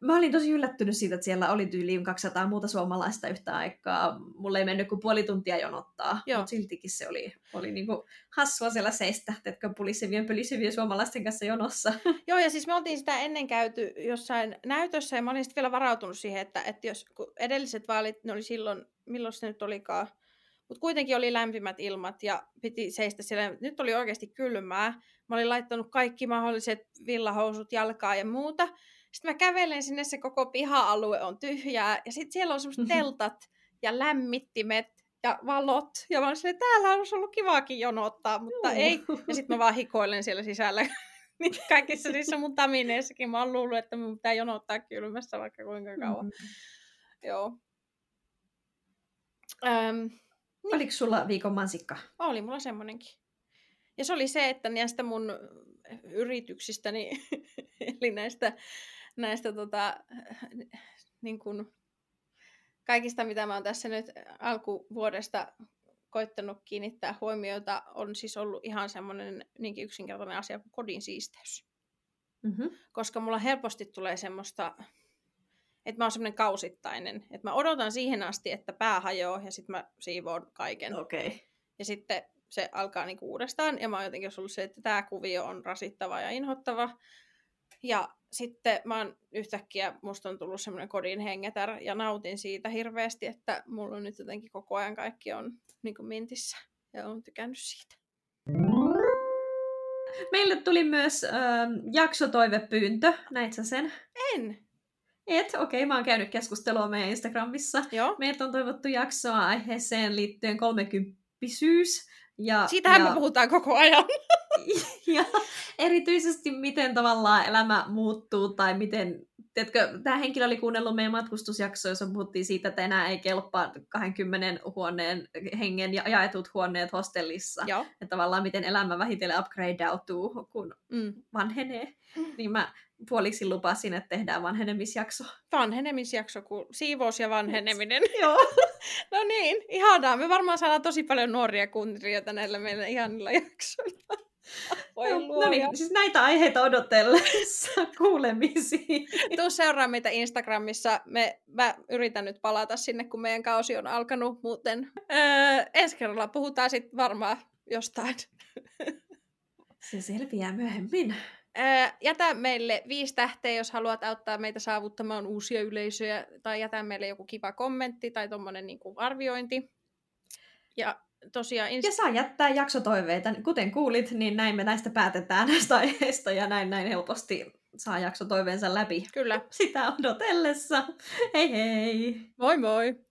Mä olin tosi yllättynyt siitä, että siellä oli tyyliin 200 muuta suomalaista yhtä aikaa. Mulle ei mennyt kuin puoli tuntia jonottaa, mutta siltikin se oli, oli niinku hassua siellä seistä, että pulisevien pölisevien suomalaisten kanssa jonossa. Joo, ja siis me oltiin sitä ennen käyty jossain näytössä, ja mä olin sitten vielä varautunut siihen, että, että jos edelliset vaalit, ne oli silloin, milloin se nyt olikaan, mutta kuitenkin oli lämpimät ilmat ja piti seistä siellä. Nyt oli oikeasti kylmää. Mä olin laittanut kaikki mahdolliset villahousut jalkaa ja muuta. Sitten mä kävelen sinne, se koko piha-alue on tyhjää. Ja sitten siellä on semmoiset teltat ja lämmittimet ja valot. Ja mä olin silleen, täällä olisi ollut kivaakin jonottaa, mutta Juu. ei. Ja sitten mä vaan hikoilen siellä sisällä. Niin kaikissa niissä mun tamineissakin mä oon luullut, että mun pitää jonottaa kylmässä vaikka kuinka kauan. Mm. Joo. Öm, niin. Oliko sulla viikon mansikka? Oli mulla semmonenkin. Ja se oli se, että näistä mun yrityksistäni, eli näistä, näistä tota, niin kun, kaikista, mitä mä oon tässä nyt alkuvuodesta koittanut kiinnittää huomiota, on siis ollut ihan semmoinen niinkin yksinkertainen asia kuin kodin siisteys. Mm-hmm. Koska mulla helposti tulee semmoista että mä oon semmoinen kausittainen. Että mä odotan siihen asti, että pää hajoaa ja sitten mä siivoon kaiken. Okay. Ja sitten se alkaa niinku uudestaan. Ja mä oon jotenkin ollut se, että tämä kuvio on rasittava ja inhottava. Ja sitten mä oon yhtäkkiä, musta on tullut semmoinen kodin hengetär ja nautin siitä hirveästi, että mulla on nyt jotenkin koko ajan kaikki on niin kuin mintissä ja on tykännyt siitä. Meille tuli myös äh, jaksotoivepyyntö, näit sä sen? En. Et, okei, okay, mä oon käynyt keskustelua meidän Instagramissa. Joo. Meiltä on toivottu jaksoa aiheeseen liittyen kolmekymppisyys. Ja, Siitähän ja, me puhutaan koko ajan. ja erityisesti miten tavallaan elämä muuttuu tai miten tiedätkö, tämä henkilö oli kuunnellut meidän matkustusjaksoa, jossa puhuttiin siitä, että enää ei kelpaa 20 huoneen hengen ja jaetut huoneet hostellissa. Joo. Että tavallaan miten elämä vähitellen upgradeautuu, kun mm. vanhenee. Mm. Niin mä puoliksi lupasin, että tehdään vanhenemisjakso. Vanhenemisjakso, kun siivous ja vanheneminen. Joo. no niin, ihanaa. Me varmaan saadaan tosi paljon nuoria kuuntelijoita näillä meidän ihanilla jaksoilla. Voi no, no niin, siis näitä aiheita odotellessa kuulemisiin. Tuu seuraa meitä Instagramissa. Me, mä yritän nyt palata sinne, kun meidän kausi on alkanut muuten. Öö, ensi kerralla puhutaan sitten varmaan jostain. Se selviää myöhemmin. Öö, jätä meille viisi tähteä, jos haluat auttaa meitä saavuttamaan uusia yleisöjä, tai jätä meille joku kiva kommentti tai tuommoinen niin arviointi. Ja tosiaan... Inst- ja saa jättää jaksotoiveita. Kuten kuulit, niin näin me näistä päätetään näistä aiheista ja näin, näin helposti saa jaksotoiveensa läpi. Kyllä. Sitä odotellessa. Hei hei! Moi moi!